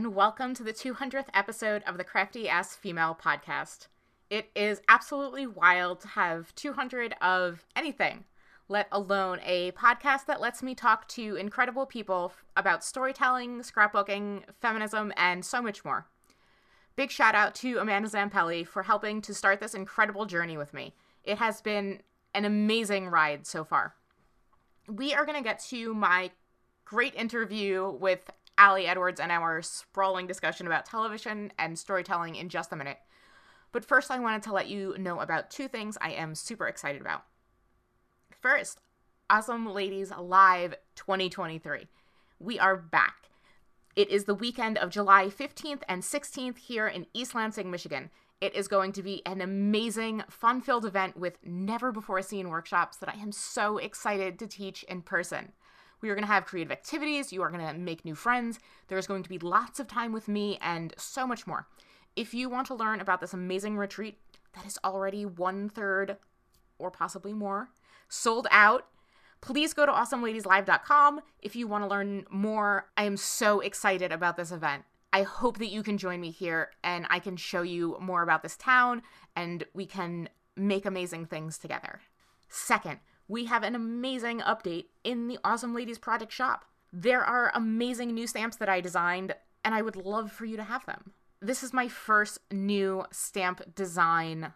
and welcome to the 200th episode of the Crafty Ass Female podcast. It is absolutely wild to have 200 of anything, let alone a podcast that lets me talk to incredible people about storytelling, scrapbooking, feminism, and so much more. Big shout out to Amanda Zampelli for helping to start this incredible journey with me. It has been an amazing ride so far. We are going to get to my great interview with Ali Edwards and our sprawling discussion about television and storytelling in just a minute. But first, I wanted to let you know about two things I am super excited about. First, Awesome Ladies Live 2023. We are back. It is the weekend of July 15th and 16th here in East Lansing, Michigan. It is going to be an amazing, fun filled event with never before seen workshops that I am so excited to teach in person. We are going to have creative activities. You are going to make new friends. There's going to be lots of time with me and so much more. If you want to learn about this amazing retreat that is already one third or possibly more sold out, please go to awesomeladieslive.com if you want to learn more. I am so excited about this event. I hope that you can join me here and I can show you more about this town and we can make amazing things together. Second, we have an amazing update in the Awesome Ladies Project shop. There are amazing new stamps that I designed and I would love for you to have them this is my first new stamp design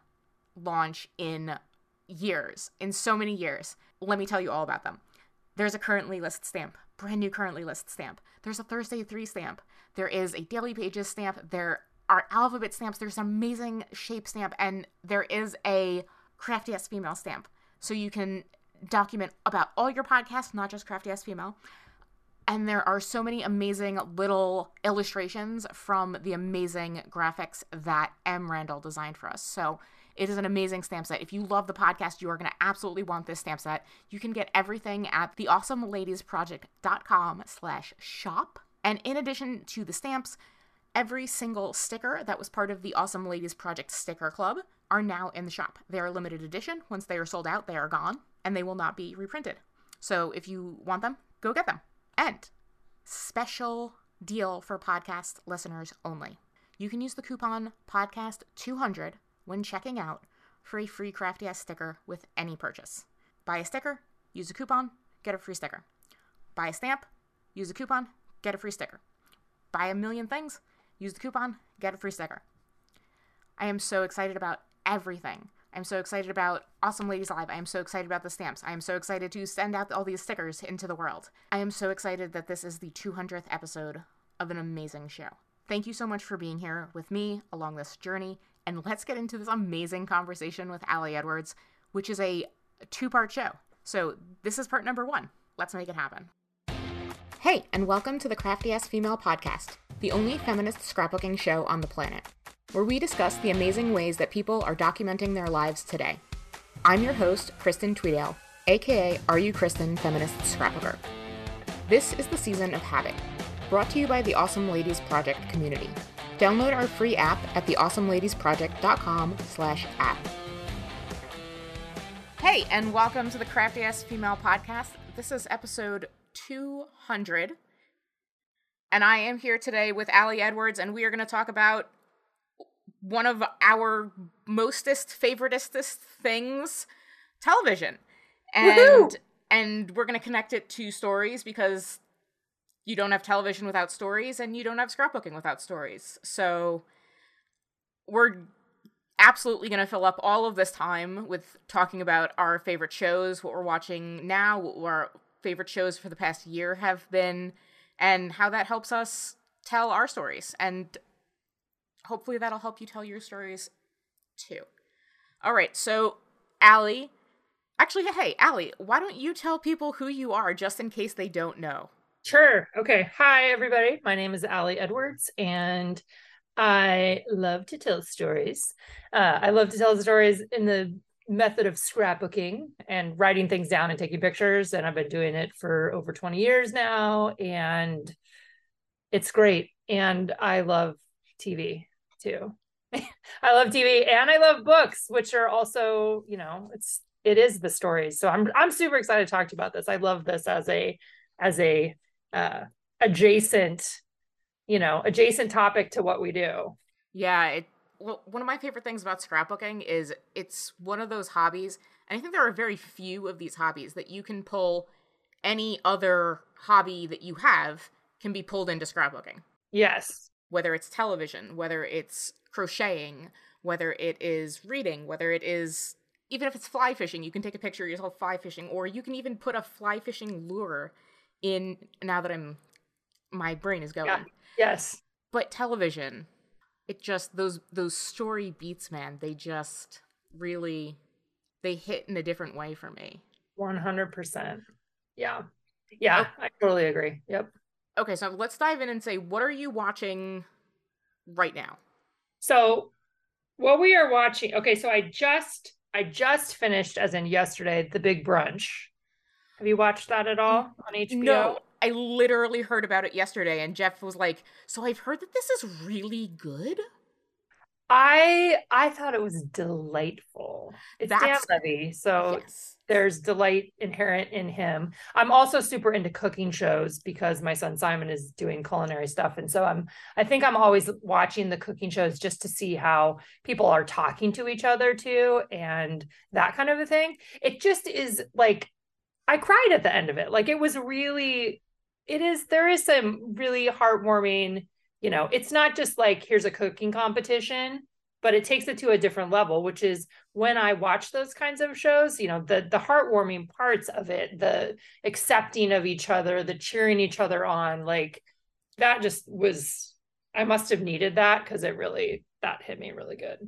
launch in years, in so many years. Let me tell you all about them. There's a currently list stamp, brand new currently list stamp. There's a Thursday 3 stamp. There is a Daily Pages stamp. There are alphabet stamps. There's an amazing shape stamp. And there is a Crafty Female stamp. So you can document about all your podcasts, not just Crafty Ass Female and there are so many amazing little illustrations from the amazing graphics that M. Randall designed for us. So it is an amazing stamp set. If you love the podcast, you are going to absolutely want this stamp set. You can get everything at theawesomeladiesproject.com slash shop. And in addition to the stamps, every single sticker that was part of the Awesome Ladies Project sticker club are now in the shop. They are limited edition. Once they are sold out, they are gone and they will not be reprinted. So if you want them, go get them. And special deal for podcast listeners only. You can use the coupon podcast200 when checking out for a free crafty ass sticker with any purchase. Buy a sticker, use a coupon, get a free sticker. Buy a stamp, use a coupon, get a free sticker. Buy a million things, use the coupon, get a free sticker. I am so excited about everything I'm so excited about Awesome Ladies Live. I am so excited about the stamps. I am so excited to send out all these stickers into the world. I am so excited that this is the 200th episode of an amazing show. Thank you so much for being here with me along this journey. And let's get into this amazing conversation with Ali Edwards, which is a two part show. So this is part number one. Let's make it happen. Hey, and welcome to the Crafty Ass Female Podcast, the only feminist scrapbooking show on the planet where we discuss the amazing ways that people are documenting their lives today. I'm your host, Kristen Tweedale, aka Are You Kristen Feminist Scrapbooker. This is the season of Habit, brought to you by the Awesome Ladies Project community. Download our free app at theawesomeladiesproject.com slash app. Hey, and welcome to the Crafty Ass Female Podcast. This is episode 200. And I am here today with Ali Edwards, and we are going to talk about one of our mostest favoritist things television. And Woo-hoo! and we're going to connect it to stories because you don't have television without stories and you don't have scrapbooking without stories. So we're absolutely going to fill up all of this time with talking about our favorite shows what we're watching now what our favorite shows for the past year have been and how that helps us tell our stories. And hopefully that'll help you tell your stories too. All right, so Ali, actually, hey, Ali, why don't you tell people who you are just in case they don't know? Sure. Okay. Hi, everybody. My name is Ali Edwards, and I love to tell stories. Uh, I love to tell stories in the method of scrapbooking and writing things down and taking pictures. And I've been doing it for over 20 years now, and it's great. And I love TV too. I love TV and I love books, which are also, you know, it's it is the stories. So I'm I'm super excited to talk to you about this. I love this as a as a uh, adjacent you know, adjacent topic to what we do. Yeah, it well, one of my favorite things about scrapbooking is it's one of those hobbies, and I think there are very few of these hobbies that you can pull any other hobby that you have can be pulled into scrapbooking. Yes. Whether it's television, whether it's crocheting, whether it is reading, whether it is even if it's fly fishing, you can take a picture of yourself fly fishing, or you can even put a fly fishing lure in. Now that I'm, my brain is going. Yeah. Yes. But television, it just those those story beats, man. They just really they hit in a different way for me. One hundred percent. Yeah. Yeah, I totally agree. Yep. Okay, so let's dive in and say, what are you watching right now? So, what we are watching. Okay, so I just I just finished, as in yesterday, The Big Brunch. Have you watched that at all on HBO? No, I literally heard about it yesterday, and Jeff was like, "So I've heard that this is really good." I I thought it was delightful. It's That's, Dan Levy, so yes. There's delight inherent in him. I'm also super into cooking shows because my son Simon is doing culinary stuff, and so I'm I think I'm always watching the cooking shows just to see how people are talking to each other too, and that kind of a thing. It just is like I cried at the end of it. Like it was really, it is. There is some really heartwarming you know it's not just like here's a cooking competition but it takes it to a different level which is when i watch those kinds of shows you know the the heartwarming parts of it the accepting of each other the cheering each other on like that just was i must have needed that because it really that hit me really good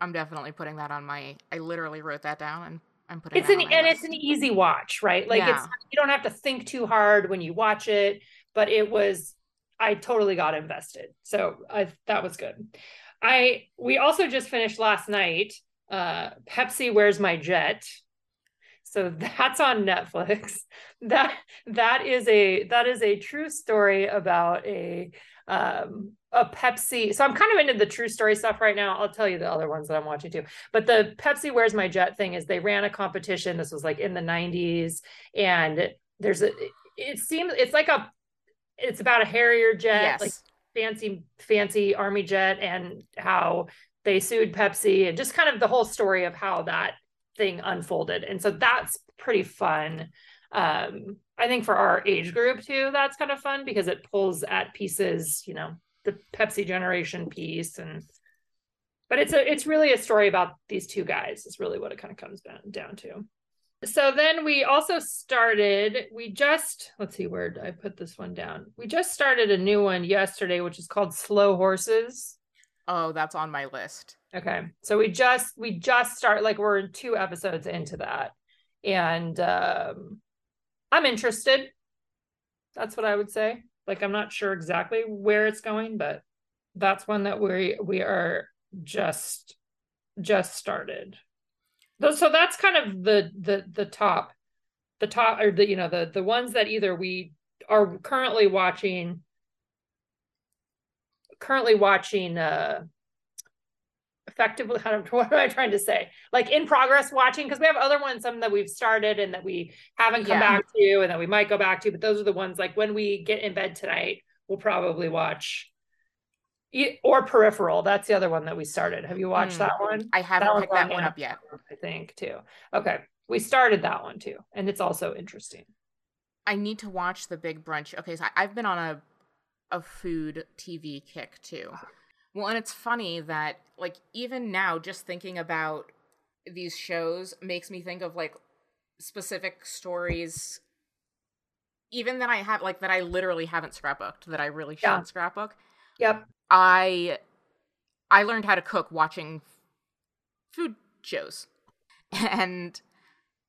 i'm definitely putting that on my i literally wrote that down and i'm putting it's an and list. it's an easy watch right like yeah. it's you don't have to think too hard when you watch it but it was I totally got invested. So I that was good. I we also just finished last night uh Pepsi Where's My Jet. So that's on Netflix. That that is a that is a true story about a um a Pepsi. So I'm kind of into the true story stuff right now. I'll tell you the other ones that I'm watching too. But the Pepsi Where's My Jet thing is they ran a competition. This was like in the 90s and there's a it seems it's like a it's about a Harrier jet, yes. like fancy, fancy army jet, and how they sued Pepsi, and just kind of the whole story of how that thing unfolded. And so that's pretty fun. Um, I think for our age group too, that's kind of fun because it pulls at pieces, you know, the Pepsi generation piece and but it's a it's really a story about these two guys is really what it kind of comes down, down to so then we also started we just let's see where i put this one down? We just started a new one yesterday which is called slow horses. Oh that's on my list. Okay so we just we just start like we're two episodes into that. And um i'm interested. That's what i would say. Like i'm not sure exactly where it's going but that's one that we we are just just started so that's kind of the the the top the top or the you know the the ones that either we are currently watching currently watching uh effectively kind of what am I trying to say? Like in progress watching because we have other ones, some that we've started and that we haven't come yeah. back to and that we might go back to, but those are the ones like when we get in bed tonight, we'll probably watch or peripheral that's the other one that we started. Have you watched mm, that one? I haven't that picked that one up yet. I think too. Okay we started that one too and it's also interesting. I need to watch the big brunch. Okay so i've been on a a food tv kick too. Well and it's funny that like even now just thinking about these shows makes me think of like specific stories even that i have like that i literally haven't scrapbooked that i really should yeah. scrapbook. Yep I I learned how to cook watching food shows. And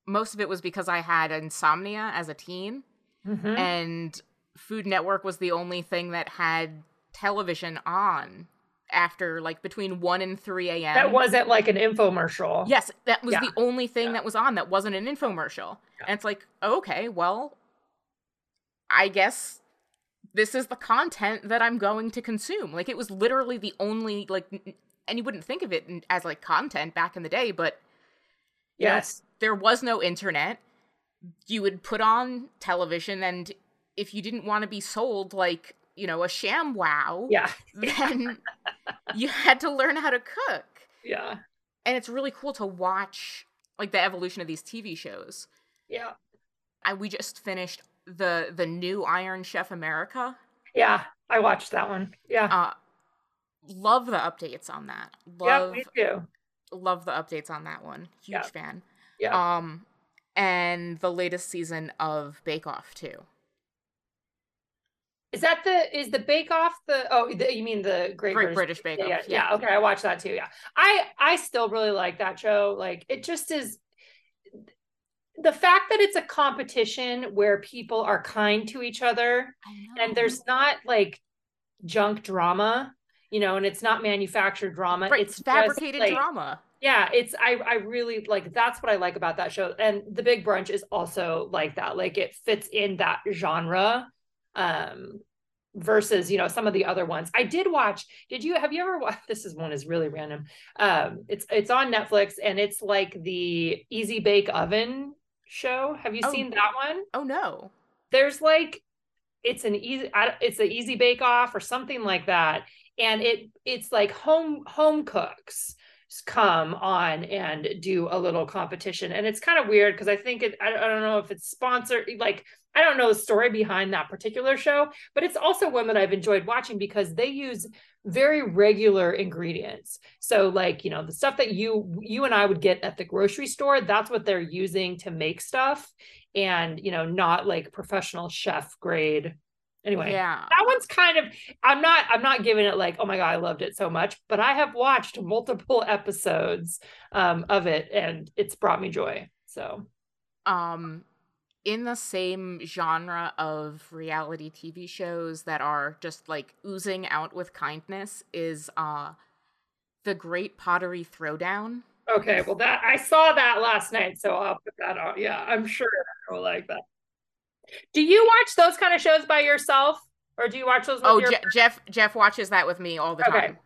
most of it was because I had insomnia as a teen. Mm-hmm. And Food Network was the only thing that had television on after like between 1 and 3 a.m. That wasn't like an infomercial. Yes, that was yeah. the only thing yeah. that was on that wasn't an infomercial. Yeah. And it's like, okay, well, I guess this is the content that I'm going to consume. Like it was literally the only like and you wouldn't think of it as like content back in the day, but yes, know, there was no internet. You would put on television and if you didn't want to be sold like you know, a sham wow, Yeah. then you had to learn how to cook. Yeah. And it's really cool to watch like the evolution of these TV shows. Yeah. I we just finished the the new Iron Chef America. Yeah. I watched that one. Yeah. Uh love the updates on that. yeah, Love me too. love the updates on that one. Huge Yeah. fan. Yeah. Um and the latest season of Bake Off too. Is that the is the Bake Off the oh the, you mean the Great, Great British Bake Off. yeah, yeah, okay, I watched that too. Yeah. I I still really like that show. Like it just is the fact that it's a competition where people are kind to each other and there's not like junk drama, you know, and it's not manufactured drama. right, It's it's just, fabricated like, drama. yeah it's i i really like that's what i like about that show and the big brunch is also like that like it fits in that genre um versus you know some of the other ones i did watch did you have you ever watched this is one is really random um it's it's on netflix and it's like the easy bake oven show have you Oh. seen that one Oh no. there's like it's an easy it's an easy bake off or something like that and it it's like home home cooks come on and do a little competition and it's kind of weird because i think it I, I don't know if it's sponsored like i don't know the story behind that particular show but it's also one that i've enjoyed watching because they use very regular ingredients. So like you know the stuff that you you and i would get at the grocery store that's what they're using to make stuff and you know not like professional chef grade. Anyway Yeah. that one's kind of i'm not i'm not giving it like oh my god i loved it so much but i have watched multiple episodes um, of it and it's brought me joy so. Um in the same genre of reality TV shows that are just like oozing out with kindness is uh the Great Pottery Throwdown. okay well that i saw that last night so i'll put that on yeah i'm sure i will like that do you watch those kind of shows by yourself or do you watch those with Oh, your Je- Jeff Jeff watches that with me all the Okay. time.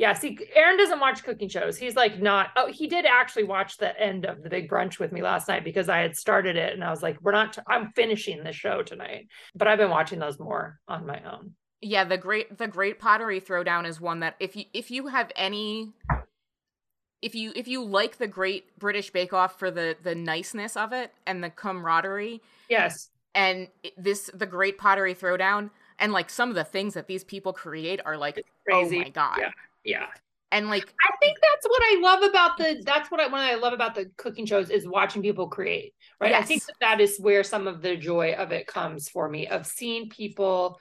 Yeah, see, Aaron doesn't watch cooking shows. He's like not. Oh, he did actually watch the end of the big brunch with me last night because I had started it and I was like, "We're not. I'm finishing the show tonight." But I've been watching those more on my own. Yeah, the great the Great Pottery Throwdown is one that if you if you have any if you if you like the Great British Bake Off for the the niceness of it and the camaraderie Yes. and this the Great Pottery Throwdown and like some of the things that these people create are like Crazy. oh my god. Yeah. Yeah. And like I think that's what I love about the. That's what I what I love about the cooking shows is watching people create. Right. I think that, that is where some of the joy of it comes for me of seeing people,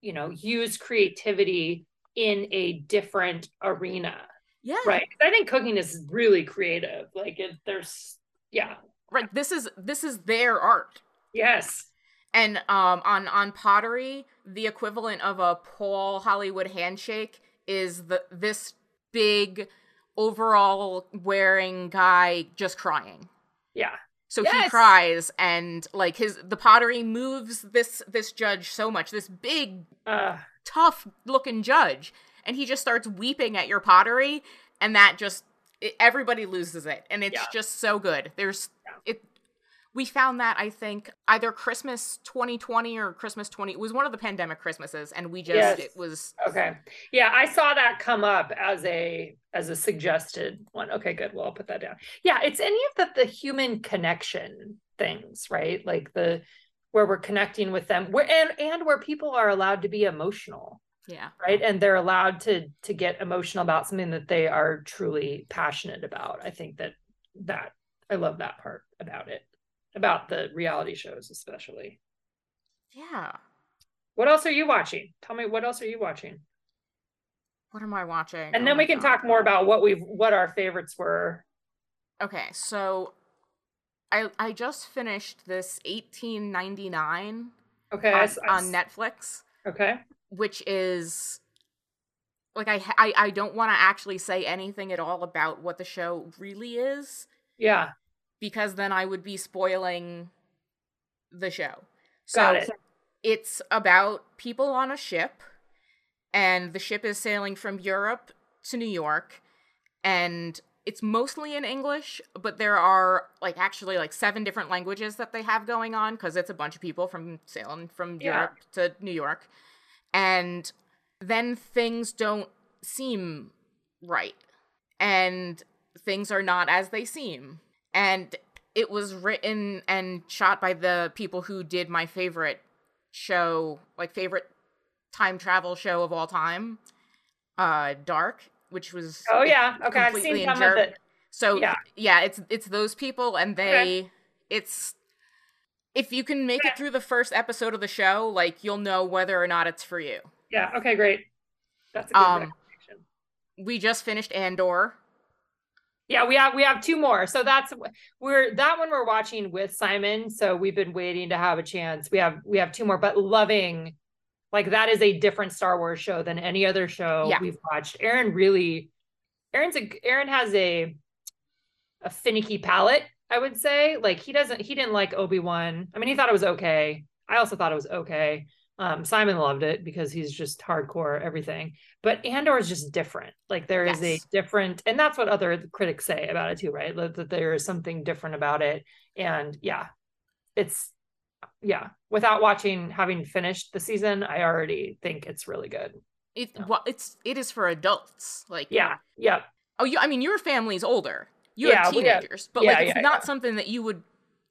you know, use creativity in a different arena. yeah. right i think cooking is really creative like it there's yeah Right. This is this is their art. yes And um on on pottery, the equivalent of a Paul Hollywood handshake is the this big overall wearing guy just crying. yeah So he cries and like his the pottery moves this this judge so much, this big uh tough looking judge, and he just starts weeping at your pottery and that just it, everybody loses it and it's Yeah. just so good. There's Yeah. it we found that I think either Christmas 2020 or Christmas 20 it was one of the pandemic Christmases and we just Yes. it was okay. Yeah i saw that come up as a as a suggested one. Okay good. Well i'll put that down. Yeah it's any of the the human connection things right? Like the where we're connecting with them where and and where people are allowed to be emotional. Yeah. right? And they're allowed to to get emotional about something that they are truly passionate about. I think that that i love that part about it about the reality shows especially. Yeah. what else are you watching? Tell me what else are you watching? What am I watching? and Oh then we can God. talk more about what we've what our favorites were. Okay, so I I just finished this 1899 okay I on, on Netflix, okay. which is like I I, I don't want to actually say anything at all about what the show really is. Yeah because then I would be spoiling the show. So got it it's about people on a ship and the ship is sailing from Europe to New York and it's mostly in English but there are like actually like seven different languages that they have going on cuz it's a bunch of people from sailing from Yeah. Europe to New York and then things don't seem right and things are not as they seem and it was written and shot by the people who did my favorite show like favorite time travel show of all time uh dark which was oh yeah. Okay i've seen some of it. So yeah. yeah it's it's those people and they okay. it's if you can make it through the first episode of the show like you'll know whether or not it's for you. Yeah okay great. That's a good um we just finished andor yeah, we have we have two more. So that's we're that one we're watching with Simon. So we've been waiting to have a chance. We have we have two more, but loving like that is a different Star Wars show than any other show yeah. we've watched. Aaron really Aaron's a Aaron has a a finicky palate, I would say. Like he doesn't he didn't like Obi-Wan. I mean, he thought it was okay. I also thought it was okay. Um, Simon loved it because he's just hardcore everything. But Andor is just different. Like there yes. is a different, and that's what other critics say about it too, right? That, that there is something different about it. And yeah, it's yeah. Without watching, having finished the season, I already think it's really good. It well, it's it is for adults. Like yeah, yeah. Oh, you. I mean, your family's older. You yeah, have teenagers, have, but yeah, like it's yeah, not something that you would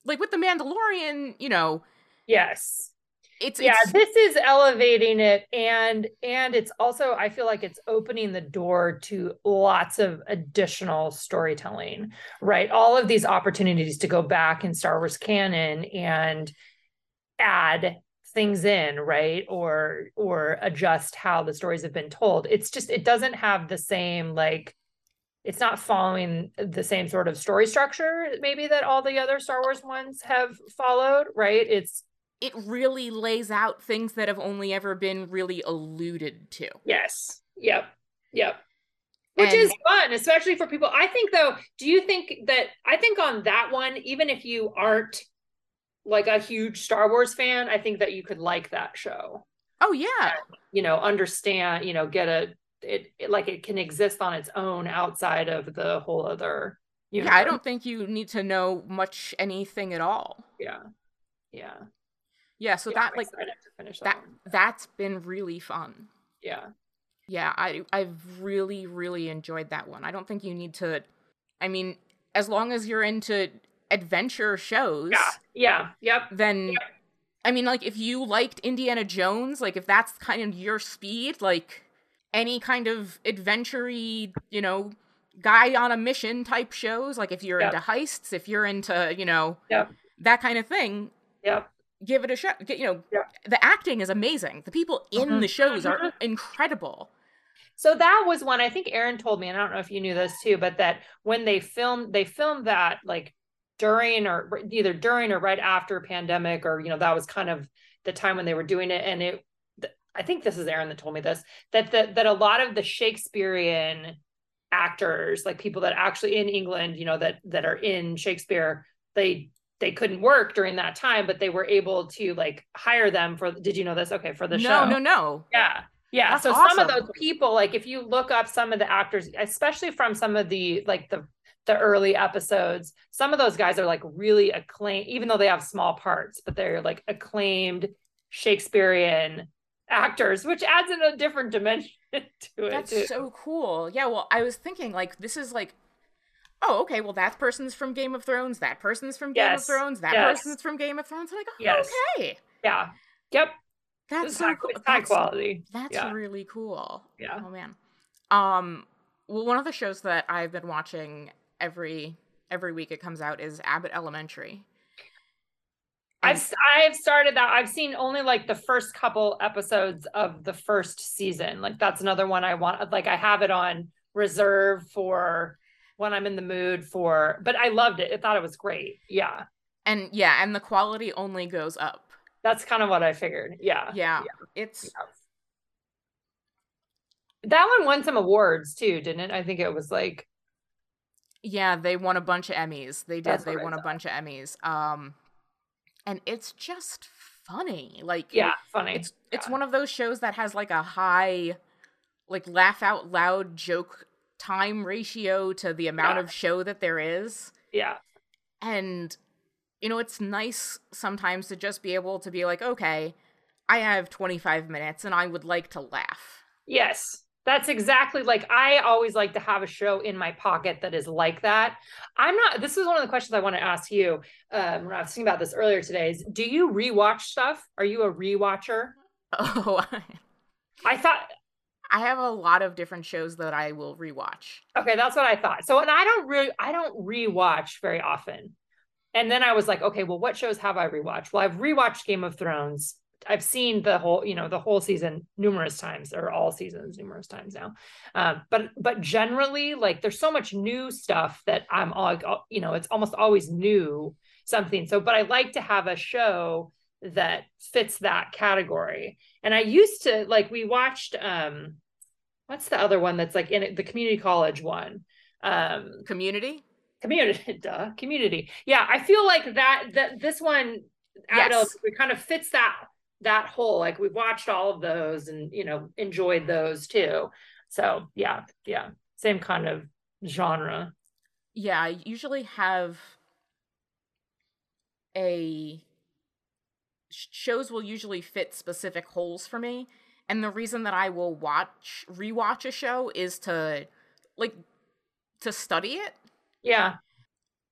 like with the Mandalorian. You know. Yes it's yeah it's... this is elevating it and and it's also i feel like it's opening the door to lots of additional storytelling right? All of these opportunities to go back in star wars canon and add things in right? Or or adjust how the stories have been told. It's just it doesn't have the same like it's not following the same sort of story structure maybe that all the other star wars ones have followed right? It's it really lays out things that have only ever been really alluded to. Yes. Yep. Yep. Which and, is fun, especially for people. I think though, do you think that I think on that one, even if you aren't like a huge Star Wars fan, I think that you could like that show. Oh yeah. And, you know, understand, you know, get a it, it, like it can exist on its own outside of the whole other universe. Yeah, I don't think you need to know much anything at all. Yeah. Yeah. Yeah, so yeah, that like that, that that's been really fun. Yeah. Yeah, I I've really really enjoyed that one. I don't think you need to I mean, as long as you're into adventure shows. Yeah. Yeah. Yep. Then yep. I mean like if you liked Indiana Jones, like if that's kind of your speed, like any kind of adventure you know, guy on a mission type shows, like if you're yep. into heists, if you're into, you know, yep. that kind of thing. Yep give it a shot. You know, yeah. the acting is amazing. The people in mm-hmm. the shows are mm-hmm. incredible. So that was one I think Aaron told me, and I don't know if you knew this too, but that when they filmed, they filmed that like during or either during or right after pandemic, or you know that was kind of the time when they were doing it, and it. I think this is Aaron that told me this that that that a lot of the Shakespearean actors, like people that actually in England, you know that that are in Shakespeare, they they couldn't work during that time, but they were able to like hire them for. Did you know this? Okay, for the no, show. No, no, no. Yeah, yeah. That's so awesome. some of those people, like if you look up some of the actors, especially from some of the like the the early episodes, some of those guys are like really acclaimed, even though they have small parts, but they're like acclaimed Shakespearean actors, which adds in a different dimension to it. That's too. so cool. Yeah, well, I was thinking like this is like oh, okay, well, that person's from Game of Thrones, that person's from Game yes. of Thrones, that yes. person's from Game of Thrones. I'm like, oh, yes. okay. Yeah. Yep. That's so high, cool. high quality. That's yeah. really cool. Yeah. Oh man. Um well one of the shows that I've been watching every every week it comes out is Abbott Elementary. And I've I've started that. I've seen only like the first couple episodes of the first season. Like that's another one I want like I have it on reserve for when I'm in the mood for, but I loved it. I thought it was great. Yeah. And yeah, and the quality only goes up. That's kind of what I figured. Yeah. Yeah. yeah. It's yeah. That one won some awards too, didn't it? I think it was like Yeah, they won a bunch of Emmys. They did. They won a bunch of Emmys. Um and it's just funny. Like Yeah, funny. It's it's one of those shows that has like a high like laugh out loud joke time ratio to the amount yeah. of show that there is. Yeah. And you know, it's nice sometimes to just be able to be like, okay, I have 25 minutes and I would like to laugh. Yes. That's exactly like I always like to have a show in my pocket that is like that. I'm not this is one of the questions I want to ask you. Um when I was thinking about this earlier today is do you rewatch stuff? Are you a rewatcher? Oh, I thought I have a lot of different shows that I will rewatch. Okay, that's what I thought. So, and I don't really, I don't rewatch very often. And then I was like, okay, well, what shows have I rewatched? Well, I've rewatched Game of Thrones. I've seen the whole, you know, the whole season numerous times, or all seasons numerous times now. Um, but but generally, like, there's so much new stuff that I'm all, you know, it's almost always new something. So, but I like to have a show that fits that category. And I used to like we watched um what's the other one that's like in it, the community college one? Um Community? Community, duh, community. Yeah, I feel like that that this one yes. of we kind of fits that that whole like we've watched all of those and you know enjoyed those too. So yeah, yeah, same kind of genre. Yeah, I usually have a shows will usually fit specific holes for me and the reason that I will watch rewatch a show is to like to study it. Yeah.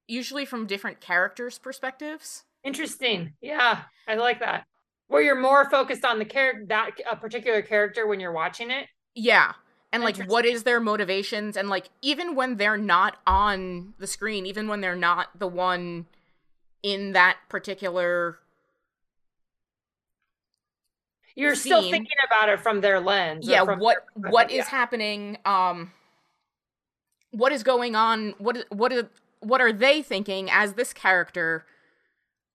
Usually from different characters' perspectives. Interesting. Yeah, I like that. Where you're more focused on the character that a particular character when you're watching it. Yeah. And like what is their motivations and like even when they're not on the screen, even when they're not the one in that particular you're scene. still thinking about it from their lens. Yeah, what what is yeah. happening? Um, what is going on? What what is what are they thinking as this character?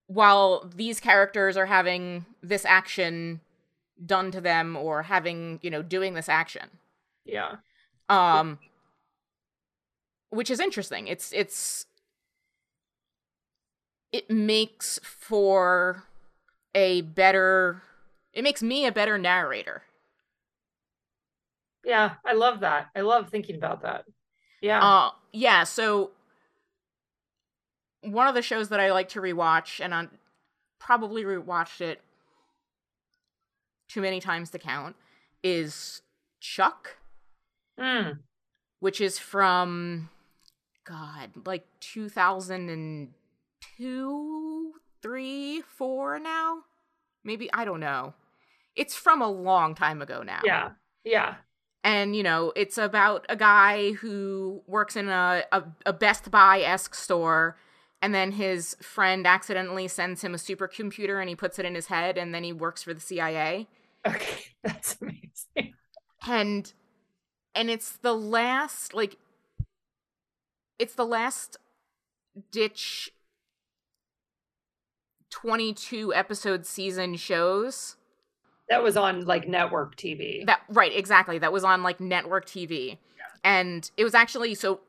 While these characters are having this action done to them, or having you know doing this action. Yeah. Um. Which is interesting. It's it's it makes for a better it makes me a better narrator. Yeah, I love that. I love thinking about that. Yeah. Uh yeah, so one of the shows that I like to rewatch and I probably rewatched it too many times to count is Chuck. Mm. Which is from God, like 2002, 3, 4 now. Maybe I don't know it's from a long time ago now. Yeah. Yeah. And, you know, it's about a guy who works in a, a, a Best Buy esque store, and then his friend accidentally sends him a supercomputer and he puts it in his head, and then he works for the CIA. Okay. That's amazing. And and it's the last like it's the last ditch 22 episode season shows that was on like network TV. That right, exactly. That was on like network TV. Yeah. And it was actually so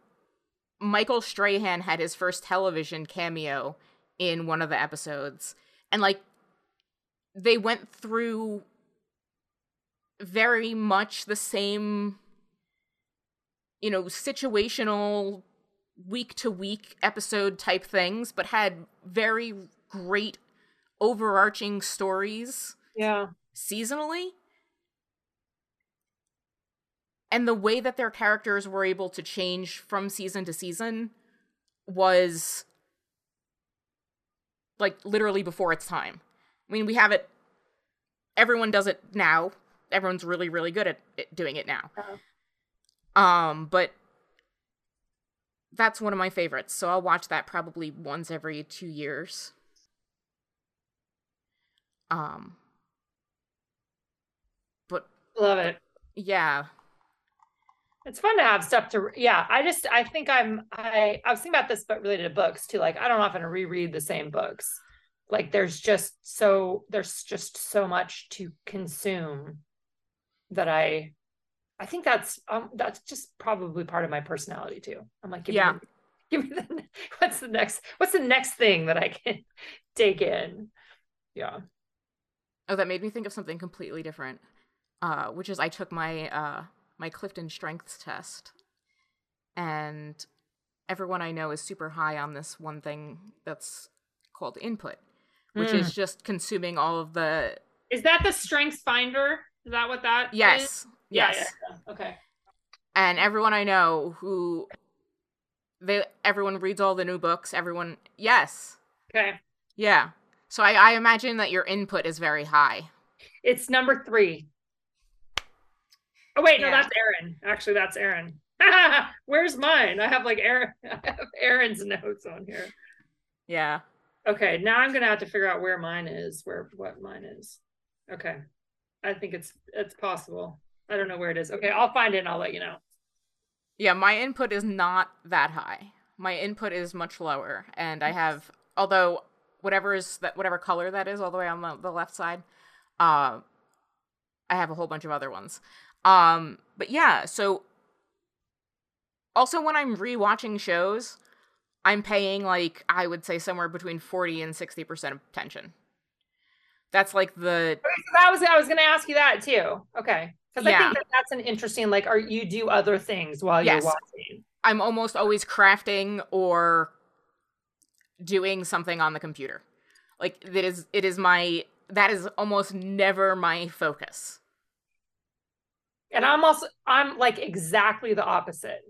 Michael Strahan had his first television cameo in one of the episodes. And like they went through very much the same you know, situational week to week episode type things, but had very great overarching stories. Yeah seasonally. And the way that their characters were able to change from season to season was like literally before its time. I mean, we have it, everyone does it now. Everyone's really, really good at it, doing it now. Uh-huh. Um, but that's one of my favorites, so I'll watch that probably once every two years. Um, Love it. Yeah. It's fun to have stuff to yeah. I just I think I'm I I was thinking about this but related to books too. Like I don't often reread the same books. Like there's just so there's just so much to consume that I I think that's um that's just probably part of my personality too. I'm like give yeah. me give me the what's the next what's the next thing that I can take in. Yeah. Oh, that made me think of something completely different uh, which is I took my uh, my Clifton Strengths test, and everyone I know is super high on this one thing that's called input, which mm. is just consuming all of the Is that the Strengths Finder? Is that what that? Yes. Is? Yes. Yeah, yeah. Okay. And everyone I know who they everyone reads all the new books. Everyone, yes, Okay. yeah. So I, I imagine that your input is very high. It's number three. Oh wait, no, Yeah. that's Aaron. Actually, that's Aaron. Where's mine? I have like Aaron. I have Aaron's notes on here. Yeah. Okay, now I'm gonna have to figure out where mine is. Where what mine is? Okay, I think it's it's possible. I don't know where it is. Okay, I'll find it and I'll let you know. Yeah, my input is not that high. My input is much lower, and I have although whatever is that whatever color that is all the way on the, the left side, uh, I have a whole bunch of other ones. Um, but yeah, so also when I'm rewatching shows, I'm paying like I would say somewhere between forty and sixty percent attention. That's like the Okay, so that was I was gonna ask you that too. Okay, because I think that that's an interesting. Like, are you do other things while Yes. you're watching? I'm almost always crafting or doing something on the computer. Like that is it is my that is almost never my focus. And I'm also I'm like exactly the opposite.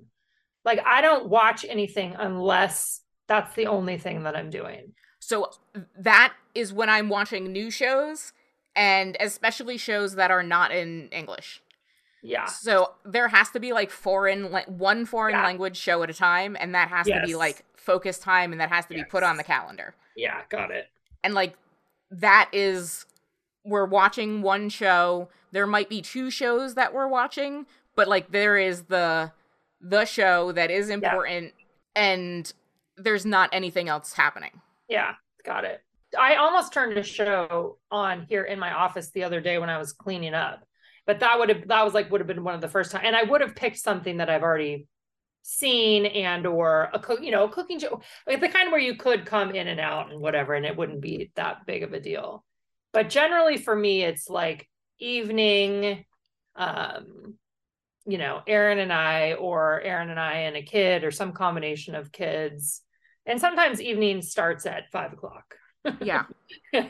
Like I don't watch anything unless that's the only thing that I'm doing. So that is when I'm watching new shows and especially shows that are not in English. Yeah. So there has to be like foreign la- one foreign Yeah. language show at a time and that has to be like focus time and that has to be put on the calendar. Yeah, got it. and like that is we're watching one show there might be two shows that we're watching but like there is the the show that is important and there's not anything else happening Yeah, got it. I almost turned a show on here in my office the other day when I was cleaning up. But that would have that was like would have been one of the first time and I would have picked something that I've already seen and or a cook, you know, a cooking show, like the kind where you could come in and out and whatever and it wouldn't be that big of a deal. But generally for me it's like evening um you know, Aaron and I or Aaron and I and a kid or some combination of kids. And sometimes evening starts at five o'clock. Yeah.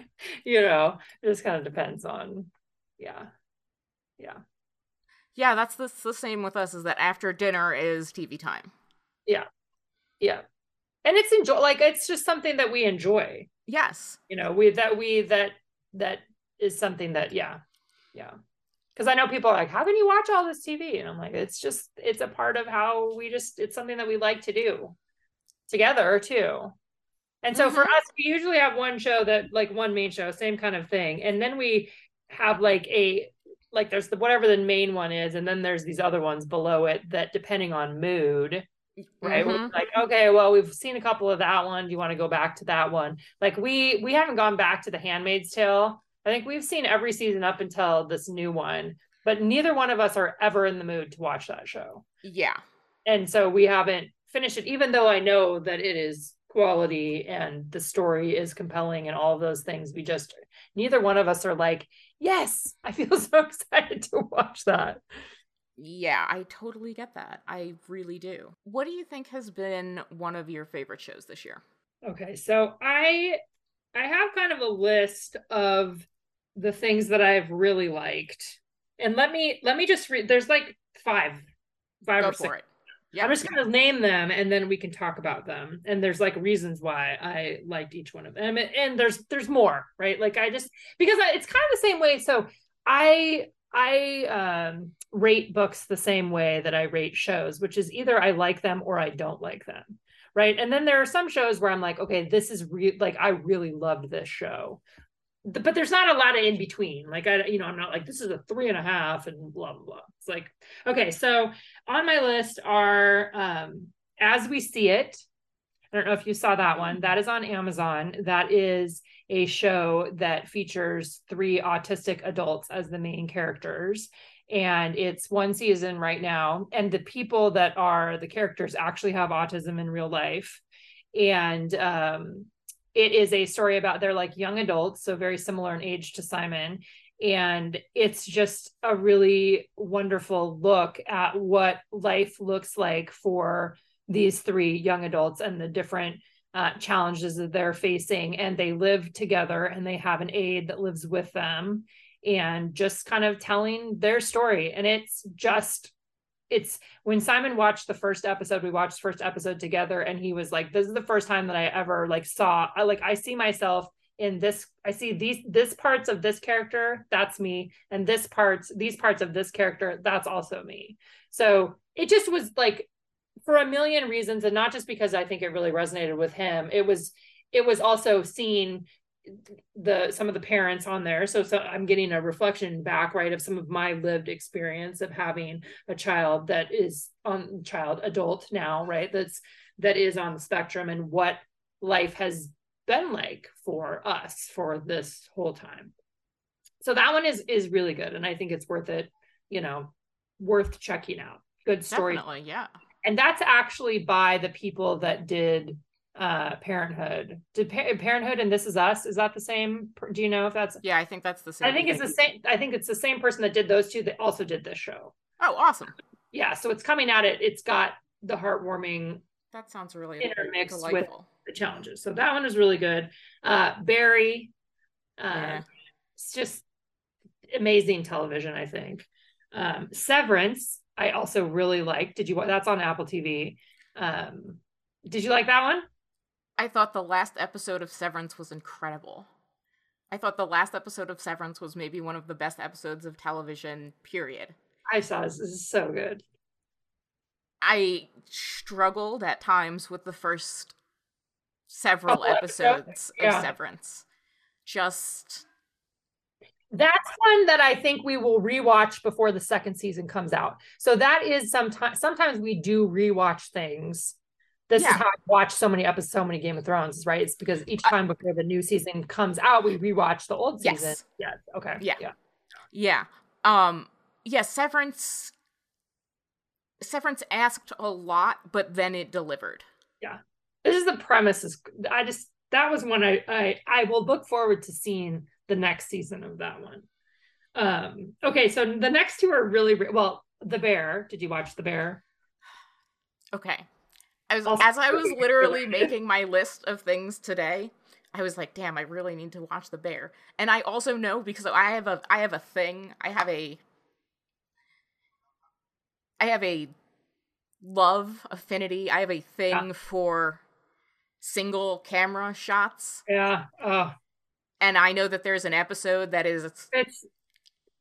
You know it just kind of depends on yeah. Yeah. Yeah that's the, the same with us is that after dinner is tv time. Yeah. yeah. And it's enjoy like it's just something that we enjoy. Yes. You know we that we that that is something that yeah yeah. Because i know people are like how can you watch all this tv and i'm like it's just it's a part of how we just it's something that we like to do together too. And so for Mhm. us we usually have one show that like one main show same kind of thing. And then we have like a like there's the whatever the main one is and then there's these other ones below it that depending on mood right? Mhm. like okay well we've seen a couple of that one. Do you want to go back to that one? Like we we haven't gone back to the handmaid's tale. I think we've seen every season up until this new one but neither one of us are ever in the mood to watch that show. Yeah. And so we haven't finished it even though i know that it is quality and the story is compelling and all of those things. We just neither one of us are like yes i feel so excited to watch that yeah i totally get that i really do what do you think has been one of your favorite shows this year Okay, so I I have kind of a list of the things that I've really liked. And let me let me just read there's like five five go or six. it yeah I'm just going to name them and then we can talk about them. And there's like reasons why I liked each one of them. And, and there's there's more, right? Like I just because I, it's kind of the same way. So I I um rate books the same way that I rate shows, which is either I like them or I don't like them. Right. And then there are some shows where I'm like, okay, this is re- like I really loved this show. But there's not a lot of in between. Like I, you know, I'm not like this is a three and a half and blah blah blah. It's like, okay, so on my list are um As We See It. I don't know if you saw that one. That is on Amazon. That is a show that features three autistic adults as the main characters. And it's one season right now. And the people that are the characters actually have autism in real life. And um, it is a story about they're like young adults, so very similar in age to Simon. And it's just a really wonderful look at what life looks like for these three young adults and the different uh, challenges that they're facing. And they live together and they have an aide that lives with them. and just kind of telling their story. And it's just it's when Simon watched the first episode, we watched the first episode together, and he was like, This is the first time that I ever like saw I like I see myself in this i see these this parts of this character that's me and this parts these parts of this character that's also me so it just was like for a million reasons and not just because i think it really resonated with him it was it was also seeing the some of the parents on there. So so i'm getting a reflection back right of some of my lived experience of having a child that is on child adult now right that's that is on the spectrum and what life has been like for us for this whole time. So that one is is really good and i think it's worth it you know worth checking out. Good story. Definitely, yeah. And that's actually by the people that did uh parenthood. Did pa- parenthood and this is us is that the same do you know if that's? Yeah, I think that's the same. i think it's the same i think it's the same person that did those two that also did this show. Oh, awesome. yeah so it's coming at it it's got the heartwarming That sounds really Intermixed with- the challenges. So that one is really good. Uh barry uh Yeah. it's just amazing television i think. Um severance i also really like did you that's on apple tv um did you like that one I thought the last episode of Severance was incredible. I thought the last episode of Severance was maybe one of the best episodes of television, period. i saw this this is so good I struggled at times with the first several episodes, episodes yeah. of Severance. Just That's one that I think we will rewatch before the second season comes out. So that is sometimes sometimes we do rewatch things. This is how I watch so many episodes, so many Game of Thrones, right? It's because each time before the new season comes out, we rewatch the old Yes. season. Yes. Okay. Yeah. Yeah. yeah. Um yeah, Severance Severance asked a lot, but then it delivered. Yeah. This is the premise. Is I just that was one I I I will look forward to seeing the next season of that one. Um. Okay. So the next two are really re- well. The Bear. Did you watch The Bear? Okay. I was Also- as I was literally making my list of things today, I was like, damn, I really need to watch The Bear. And I also know because I have a I have a thing, I have a I have a love affinity. I have a thing for single camera shots. Yeah. Oh. And I know that there's an episode that is It's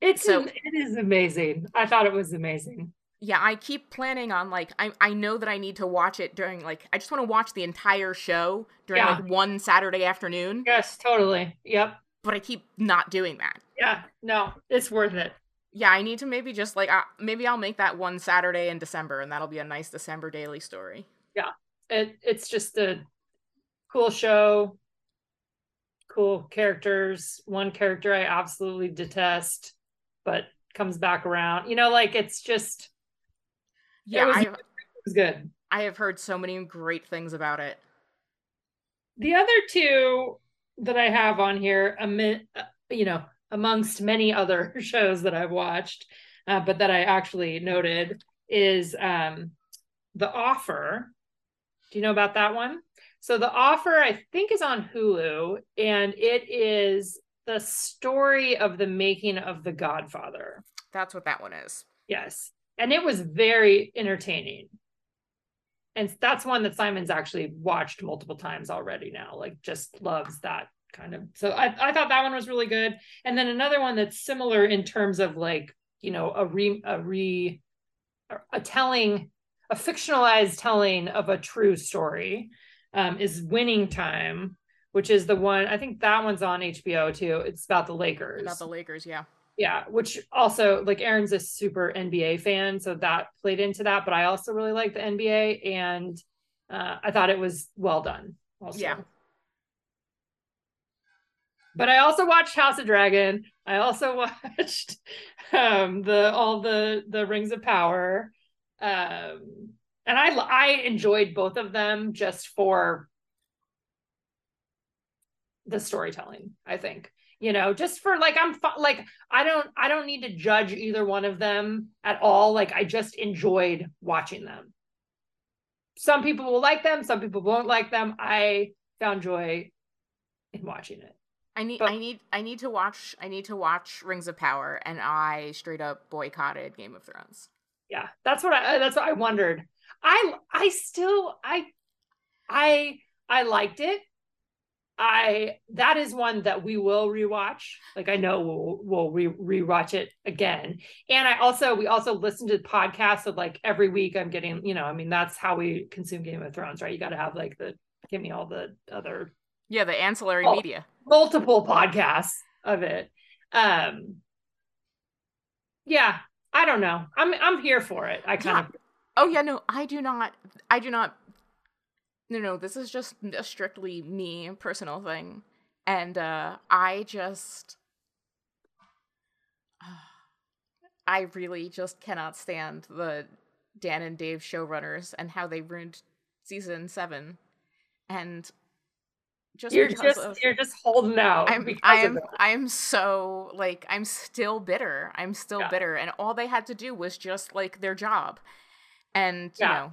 it's So- it is amazing. I thought it was amazing. yeah, I keep planning on like I I know that I need to watch it during like I just want to watch the entire show during Yeah. like one Saturday afternoon. Yes, totally. Yep. but I keep not doing that. Yeah. No, it's worth it. Yeah, I need to maybe just like uh, maybe I'll make that one Saturday in December, and that'll be a nice December daily story. Yeah, it it's just a cool show. Cool characters. One character I absolutely detest, but comes back around. You know, like it's just Yeah, was- I it was good. I have heard so many great things about it. The other two that I have on here, uh, you know, amongst many other shows that I've watched, uh, but that I actually noted is um, The Offer. Do you know about that one? So The Offer, I think, is on Hulu, and it is the story of the making of The Godfather. That's what that one is. Yes. And it was very entertaining. And that's one that Simon's actually watched multiple times already now, like just loves that kind of. So I, I thought that one was really good. And then another one that's similar in terms of like, you know, a re a re a telling, a fictionalized telling of a true story um, is Winning Time, which is the one I think that one's on HBO too. It's about the Lakers. About the Lakers, yeah. Yeah, which also like Aaron's a super NBA fan, so that played into that. But I also really like the NBA, and uh, I thought it was well done. Also. Yeah. But I also watched House of Dragon. I also watched um, the all the the Rings of Power, um, and I I enjoyed both of them just for the storytelling. I think you know just for like i'm like i don't i don't need to judge either one of them at all like i just enjoyed watching them some people will like them some people won't like them i found joy in watching it I need But- I need I need to watch I need to watch Rings of Power and I straight up boycotted Game of Thrones. yeah that's what i that's what i wondered i i still i i i liked it i that is one that we will rewatch like i know we'll we'll re rewatch it again and i also we also listen to podcasts of like every week i'm getting you know i mean that's how we consume game of thrones right you got to have like the give me all the other Yeah, the ancillary Oh. media. multiple podcasts of it um yeah i don't know i'm i'm here for it i kind Yeah. of Oh yeah, no, I do not I do not No, no, this is just a strictly me personal thing. And uh I just I really just cannot stand the Dan and Dave showrunners and how they ruined season 7 and just you're just of you're just holding out I'm I'm. I'm so like I'm still bitter. I'm still Yeah. bitter and all they had to do was just like their job. And you Yeah. know,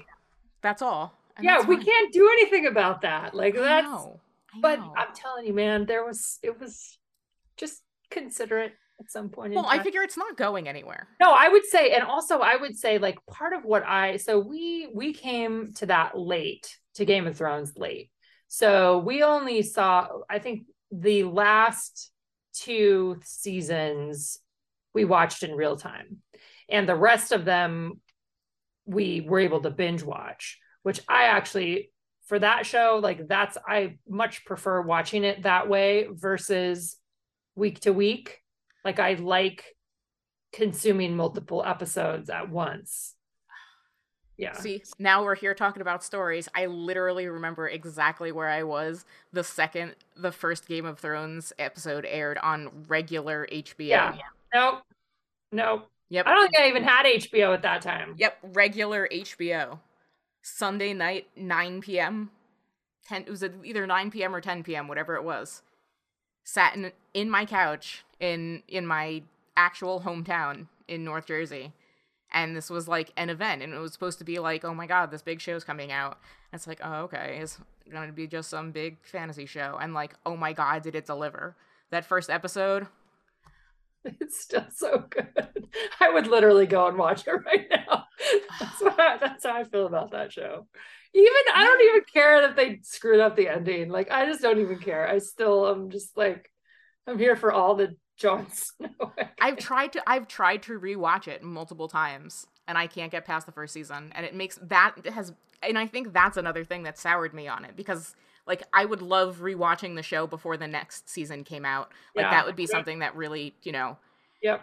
that's all. And yeah that's we can't do anything about that like I that's know. But i'm telling you man there was it was just consider it at some point well, I figure it's not going anywhere. no i would say and also i would say like part of what i so we we came to that late to game of thrones late so we only saw i think the last two seasons we watched in real time and the rest of them we were able to binge watch which i actually for that show like that's i much prefer watching it that way versus week to week like i like consuming multiple episodes at once yeah See, now we're here talking about stories. I literally remember exactly where I was the second the first Game of Thrones episode aired on regular HBO. Yeah. nope nope Yep. i don't think i even had hbo at that time Yep, regular HBO. Sunday night, 9 p.m. 10 it was either 9 p.m. or 10 p.m., whatever it was. Sat in in my couch in in my actual hometown in North Jersey. And this was like an event and it was supposed to be like, "Oh my god, this big show's coming out." And it's like, "Oh, okay. It's going to be just some big fantasy show." And like, "Oh my god, did it deliver?" That first episode, it's still so good i would literally go and watch it right now that's, I, that's how i feel about that show even i don't even care that they screwed up the ending like i just don't even care i still am just like i'm here for all the Jon Snow. I've tried to I've tried to rewatch it multiple times and I can't get past the first season and it makes that has and I think that's another thing that soured me on it because like I would love rewatching the show before the next season came out. Like Yeah. that would be something that really, you know, Yep.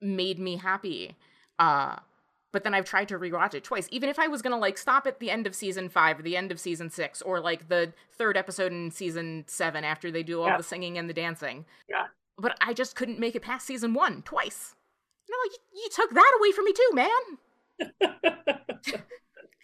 Made me happy. Uh but then I've tried to rewatch it twice. Even if I was gonna like stop at the end of season five or the end of season six or like the third episode in season seven after they do all Yeah. the singing and the dancing. Yeah. But I just couldn't make it past season one twice. No, you, you took that away from me too, man.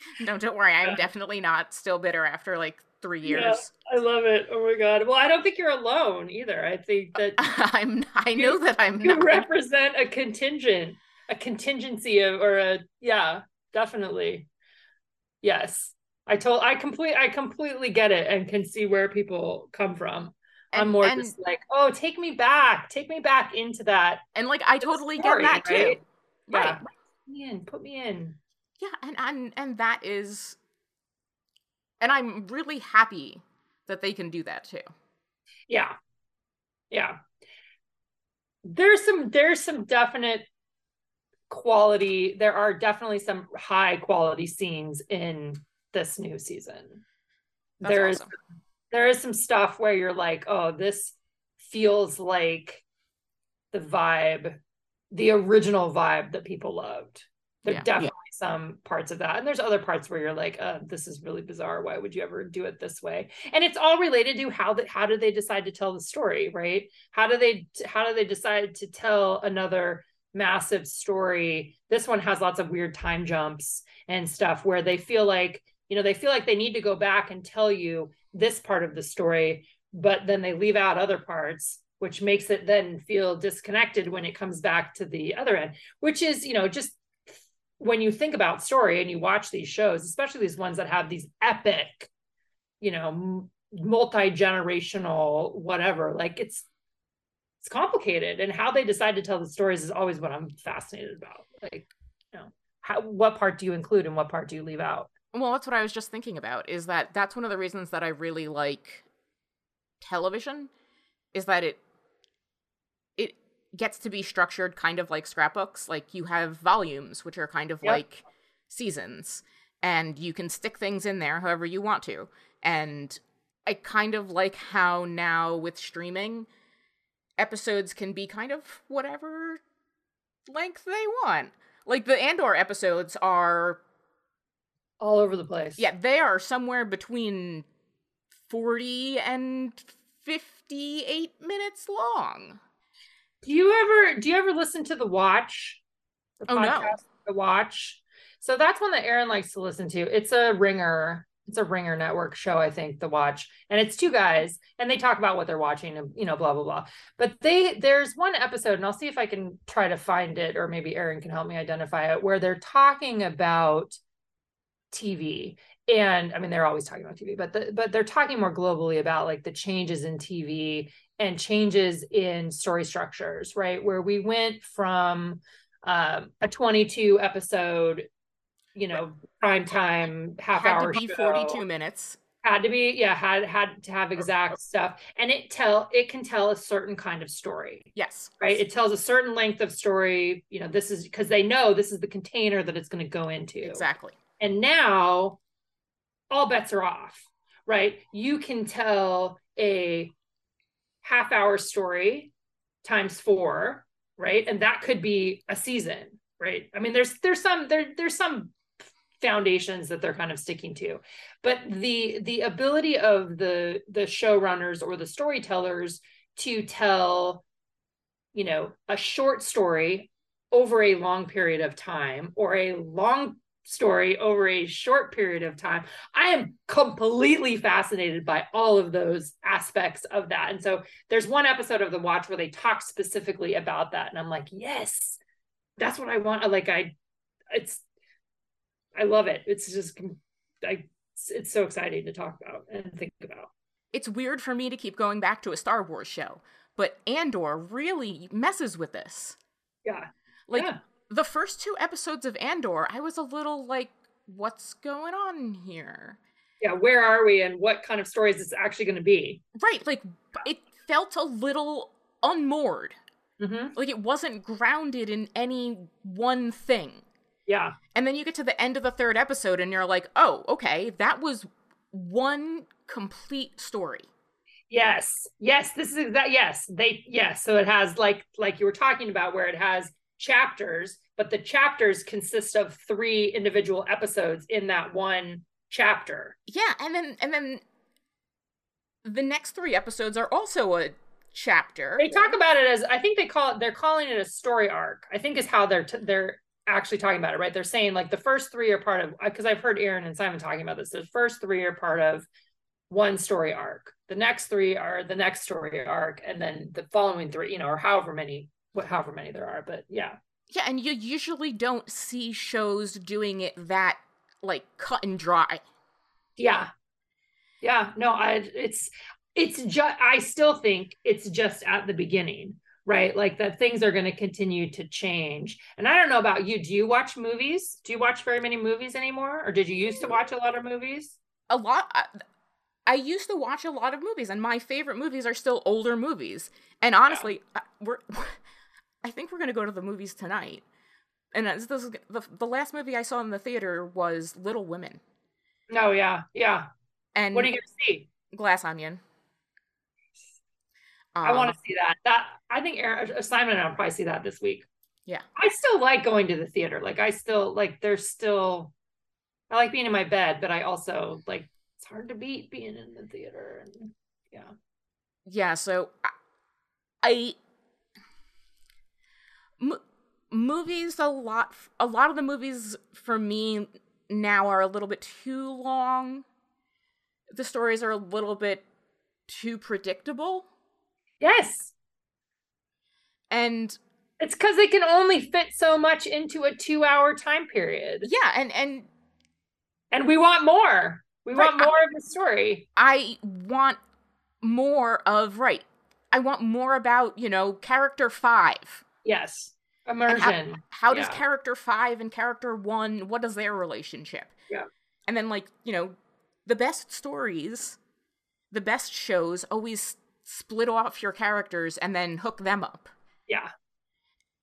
No, don't worry. I'm definitely not still bitter after like three Yeah. years. I love it. Oh my god. Well, I don't think you're alone either. I think uh, that I'm. I know that I'm you not. represent a contingent, a contingency of, or a yeah, definitely. Yes, I told. I complete. I completely get it and can see where people come from. I'm more and- just like, oh, take me back, take me back into that. And like, I totally story, get that too. right? Right. Yeah. Put me in. Put me in. Yeah, and and and that is, and I'm really happy that they can do that too. Yeah. Yeah. There's some there's some definite quality. There are definitely some high quality scenes in this new season. That's There's awesome. there is some stuff where you're like, oh, this feels like the vibe, the original vibe that people loved. There are Yeah. definitely some parts of that. And there's other parts where you're like, uh, this is really bizarre. Why would you ever do it this way? And it's all related to how that how do they decide to tell the story, right? How do they how do they decide to tell another massive story? This one has lots of weird time jumps and stuff where they feel like, you know, they feel like they need to go back and tell you this part of the story, but then they leave out other parts which makes it then feel disconnected when it comes back to the other end, which is, you know, just when you think about story and you watch these shows, especially these ones that have these epic, you know, multi-generational whatever like it's it's complicated. And how they decide to tell the stories is always what i'm fascinated about. Like you know how what part do you include and what part do you leave out? Well that's what i was just thinking about is that that's one of the reasons that i really like television is that it it gets to be structured kind of like scrapbooks like you have volumes which are kind of yep. like seasons and you can stick things in there however you want to and I kind of like how now with streaming, episodes can be kind of whatever length they want. Like the Andor episodes are all over the place. Yeah, they are somewhere between 40 and 58 minutes long. Do you ever do you ever listen to The Watch? The oh no. The Watch. So that's one that Aaron likes to listen to. It's a ringer it's a ringer network show i think the watch and it's two guys and they talk about what they're watching and you know blah blah blah but they there's one episode and i'll see if i can try to find it or maybe aaron can help me identify it where they're talking about tv and i mean they're always talking about tv but the, but they're talking more globally about like the changes in tv and changes in story structures right where we went from um, a 22 episode you know, prime time half had hour to be show. 42 minutes. Had to be, yeah, had had to have exact stuff. And it tell it can tell a certain kind of story. Yes. Right. It tells a certain length of story. You know, this is because they know this is the container that it's going to go into. Exactly. And now all bets are off. Right. You can tell a half hour story times four, right? And that could be a season, right? I mean, there's there's some there there's some foundations that they're kind of sticking to but the the ability of the the showrunners or the storytellers to tell you know a short story over a long period of time or a long story over a short period of time i am completely fascinated by all of those aspects of that and so there's one episode of the watch where they talk specifically about that and i'm like yes that's what i want like i it's I love it. It's just I it's so exciting to talk about and think about. It's weird for me to keep going back to a Star Wars show, but Andor really messes with this. Yeah. Like yeah. The first two episodes of Andor, I was a little like what's going on here? Yeah, where are we and what kind of stories is actually going to be? Right, like it felt a little unmoored. Mm-hmm. Like it wasn't grounded in any one thing. Yeah. And then you get to the end of the third episode and you're like, oh, okay, that was one complete story. Yes. Yes. This is that. Yes. They, yes. So it has like, like you were talking about where it has chapters, but the chapters consist of three individual episodes in that one chapter. Yeah. And then, and then the next three episodes are also a chapter. They talk about it as I think they call it. They're calling it a story arc. I think is how they're t- they're actually talking about it, right? They're saying like the first three are part of because I've heard Aaron and Simon talking about this. The first three are part of one story arc. The next three are the next story arc, and then the following three, you know, or however many, however many there are. But yeah, yeah, and you usually don't see shows doing it that like cut and dry. Yeah, yeah. No, I it's it's just I still think it's just at the beginning right? Like that things are going to continue to change. And I don't know about you. Do you watch movies? Do you watch very many movies anymore? Or did you used to mm. watch a lot of movies? A lot. I used to watch a lot of movies, and my favorite movies are still older movies. And honestly, yeah. we're. I think we're going to go to the movies tonight. And this, this the the last movie I saw in the theater was Little Women. No, oh, yeah, yeah. And what are you going to see? Glass Onion. Um, I want to see that. That I think Aaron, Simon and I'll probably see that this week. Yeah. I still like going to the theater. Like I still like there's still I like being in my bed, but I also like it's hard to beat being in the theater and yeah. Yeah, so I, I movies a lot a lot of the movies for me now are a little bit too long. The stories are a little bit too predictable. Yes. And it's because they can only fit so much into a two hour time period. Yeah, and and and we want more. We right. want more I, of the story. I want more of right. I want more about, you know, character 5. Yes. Immersion. How, how, does yeah. character 5 and character 1 what is their relationship? Yeah. And then like, you know, the best stories, the best shows always split off your characters and then hook them up. Yeah.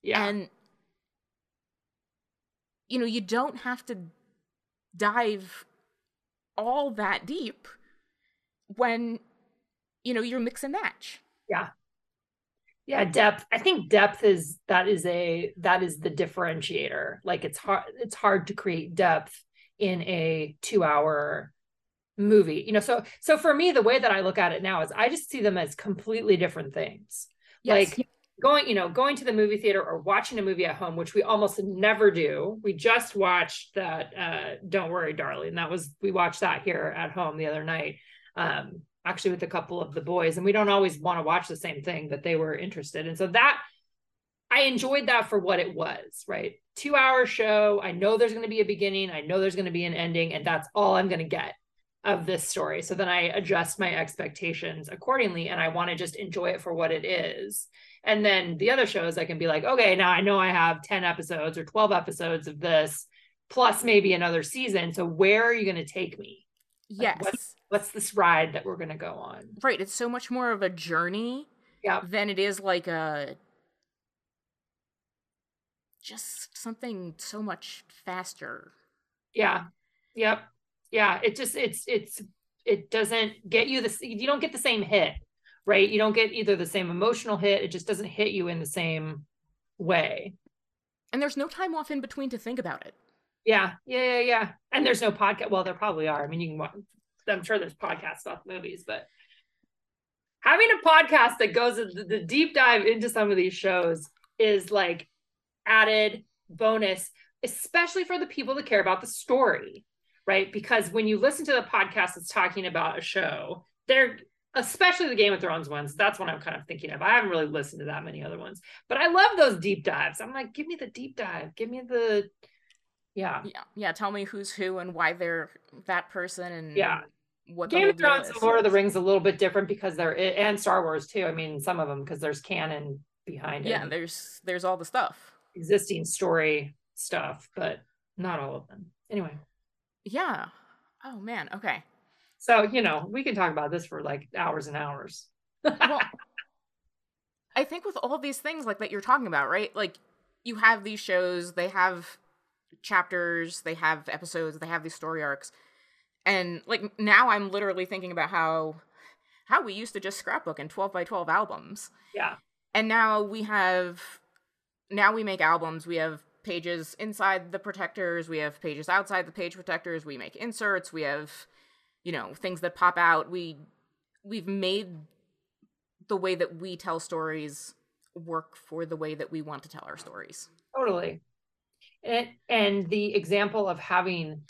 Yeah. And you know, you don't have to dive all that deep when you know you're mix and match. Yeah. Yeah, depth. I think depth is that is a that is the differentiator. Like it's hard it's hard to create depth in a 2-hour movie. You know, so so for me the way that I look at it now is I just see them as completely different things. Yes. Like going you know going to the movie theater or watching a movie at home which we almost never do we just watched that uh don't worry darling that was we watched that here at home the other night um actually with a couple of the boys and we don't always want to watch the same thing but they were interested and so that i enjoyed that for what it was right two hour show i know there's going to be a beginning i know there's going to be an ending and that's all i'm going to get of this story so then i adjust my expectations accordingly and i want to just enjoy it for what it is and then the other shows, I can be like, okay, now I know I have 10 episodes or 12 episodes of this, plus maybe another season. So where are you going to take me? Yes. What's, what's, this ride that we're going to go on? Right. It's so much more of a journey yeah. than it is like a just something so much faster. Yeah. Yep. Yeah. It just, it's, it's, it doesn't get you this, you don't get the same hit right? You don't get either the same emotional hit, it just doesn't hit you in the same way. And there's no time off in between to think about it. Yeah, yeah, yeah, yeah. And there's no podcast. Well, there probably are. I mean, you can. I'm sure there's podcasts about movies, but having a podcast that goes the deep dive into some of these shows is like added bonus, especially for the people that care about the story, right? Because when you listen to the podcast that's talking about a show, they're especially the Game of Thrones ones. That's what I'm kind of thinking of. I haven't really listened to that many other ones, but I love those deep dives. I'm like, give me the deep dive. Give me the, yeah, yeah, yeah. Tell me who's who and why they're that person and yeah. What Game of Thrones and Lord of the Rings a little bit different because they're and Star Wars too. I mean, some of them because there's canon behind it. Yeah, there's there's all the stuff, existing story stuff, but not all of them. Anyway. Yeah. Oh man. Okay. So, you know, we can talk about this for like hours and hours. well, I think with all these things like that you're talking about, right? Like you have these shows, they have chapters, they have episodes, they have these story arcs. And like now I'm literally thinking about how how we used to just scrapbook in 12 by 12 albums. Yeah. And now we have now we make albums, we have pages inside the protectors, we have pages outside the page protectors, we make inserts, we have you know things that pop out. We we've made the way that we tell stories work for the way that we want to tell our stories. Totally and and the example of having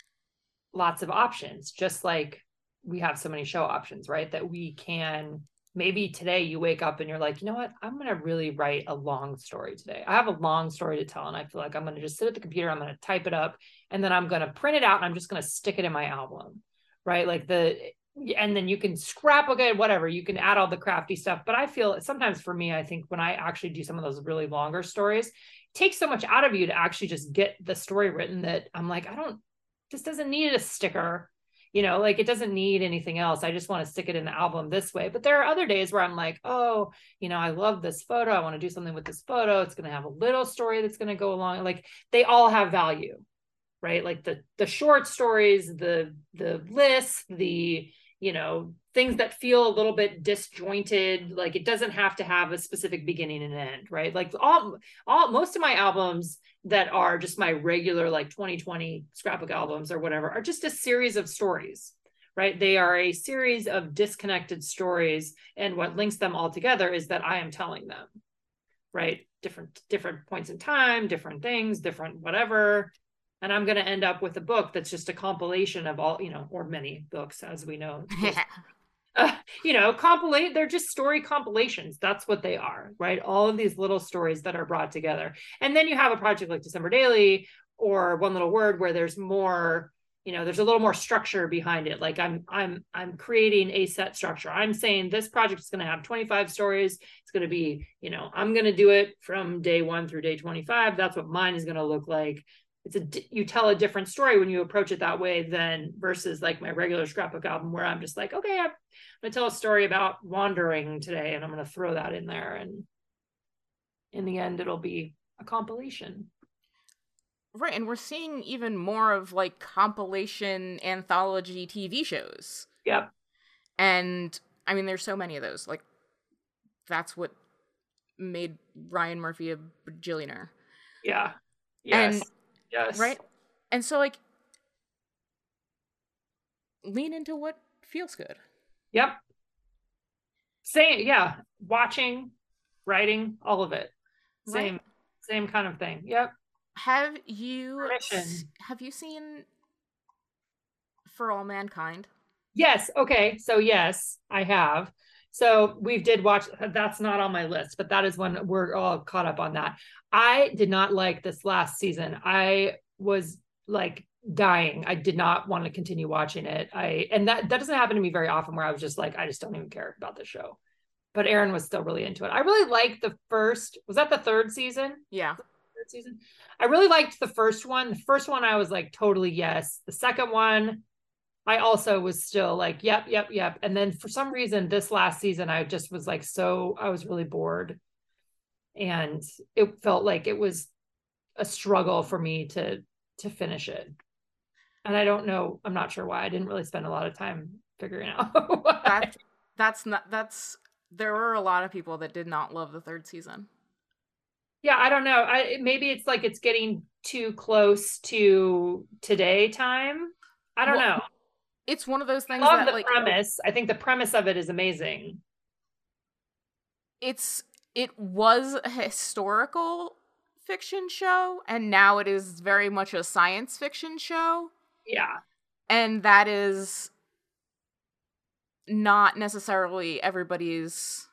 lots of options just like we have so many show options right that we can maybe today you wake up and you're like you know what i'm going to really write a long story today i have a long story to tell and i feel like i'm going to just sit at the computer i'm going to type it up and then i'm going to print it out and i'm just going to stick it in my album right? Like the and then you can scrapbook it, whatever. You can add all the crafty stuff. But I feel sometimes for me, I think when I actually do some of those really longer stories, takes so much out of you to actually just get the story written that I'm like, I don't, this doesn't need a sticker. You know, like it doesn't need anything else. I just want to stick it in the album this way. But there are other days where I'm like, oh, you know, I love this photo. I want to do something with this photo. It's going to have a little story that's going to go along. Like they all have value right like the the short stories the the lists the you know things that feel a little bit disjointed like it doesn't have to have a specific beginning and end right? Like all all most of my albums that are just my regular like 2020 scrapbook albums or whatever are just a series of stories right? They are a series of disconnected stories and what links them all together is that i am telling them right? Different different points in time different things different whatever. And I'm going to end up with a book that's just a compilation of all, you know, or many books, as we know. Uh, you know, compilate. They're just story compilations. That's what they are, right? All of these little stories that are brought together, and then you have a project like December Daily or One Little Word, where there's more, you know there's a little more structure behind it like i'm i'm i'm creating a set structure i'm saying this project is going to have 25 stories it's going to be you know i'm going to do it from day 1 through day 25 that's what mine is going to look like it's a you tell a different story when you approach it that way than versus like my regular scrapbook album where i'm just like okay i'm to tell a story about wandering today and i'm to throw that in there and in the end it'll be a compilation Right, and we're seeing even more of like compilation anthology TV shows. Yep. And I mean there's so many of those. Like that's what made Ryan Murphy a bajillionaire. Yeah. Yes. And yes. right? And so like lean into what feels good. Yep. Same, yeah. Watching, writing, all of it. Same, right. same kind of thing. Yep. Have you have you seen For All Mankind? Yes. Okay. So yes, I have. So we did watch. That's not on my list, but that is one we're all caught up on that. I did not like this last season. I was like dying. I did not want to continue watching it. I and that that doesn't happen to me very often where I was just like, I just don't even care about the show. But Aaron was still really into it. I really liked the first. Was that the third season? Yeah third season. I really liked the first one. The first one, I was like, totally yes. The second one, I also was still like, yep, yep, yep. And then for some reason, this last season, I just was like, so I was really bored. And it felt like it was a struggle for me to to finish it. And I don't know, I'm not sure why. I didn't really spend a lot of time figuring out. that, that's not that's there were a lot of people that did not love the third season yeah i don't know i maybe it's like it's getting too close to today time i don't well, know it's one of those things I love that, the like, premise i think the premise of it is amazing it's it was a historical fiction show and now it is very much a science fiction show yeah and that is not necessarily everybody's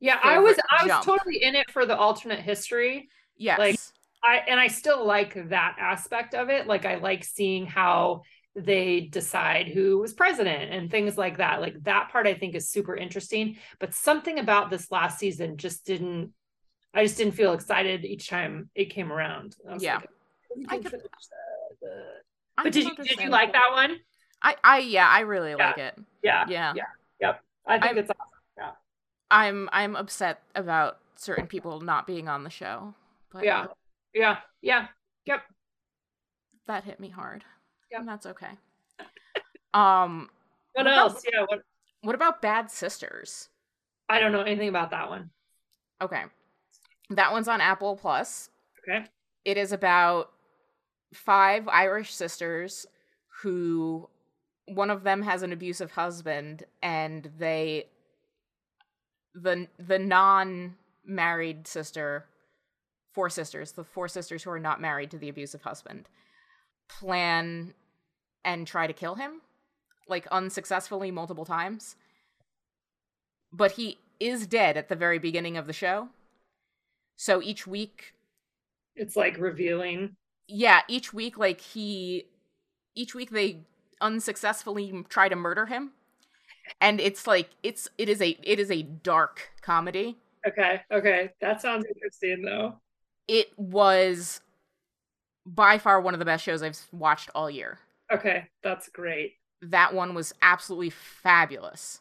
yeah, I was I was totally in it for the alternate history. Yes. Like I and I still like that aspect of it. Like I like seeing how they decide who was president and things like that. Like that part I think is super interesting. But something about this last season just didn't I just didn't feel excited each time it came around. yeah. Like, I could, but did you, did you like that one? I I yeah, I really yeah. like it. Yeah. Yeah. Yeah. Yep. I think I'm, it's awesome. Yeah. I'm I'm upset about certain people not being on the show. But yeah, yeah, yeah, yep. That hit me hard. Yeah, and that's okay. Um, what, what else? About, yeah. What? What about Bad Sisters? I don't know anything about that one. Okay, that one's on Apple Plus. Okay. It is about five Irish sisters who one of them has an abusive husband and they the the non married sister, four sisters, the four sisters who are not married to the abusive husband, plan and try to kill him, like unsuccessfully multiple times. But he is dead at the very beginning of the show. So each week it's like revealing. Yeah, each week like he each week they unsuccessfully try to murder him and it's like it's it is a it is a dark comedy. Okay, okay, that sounds interesting though. It was by far one of the best shows I've watched all year. Okay, that's great. That one was absolutely fabulous.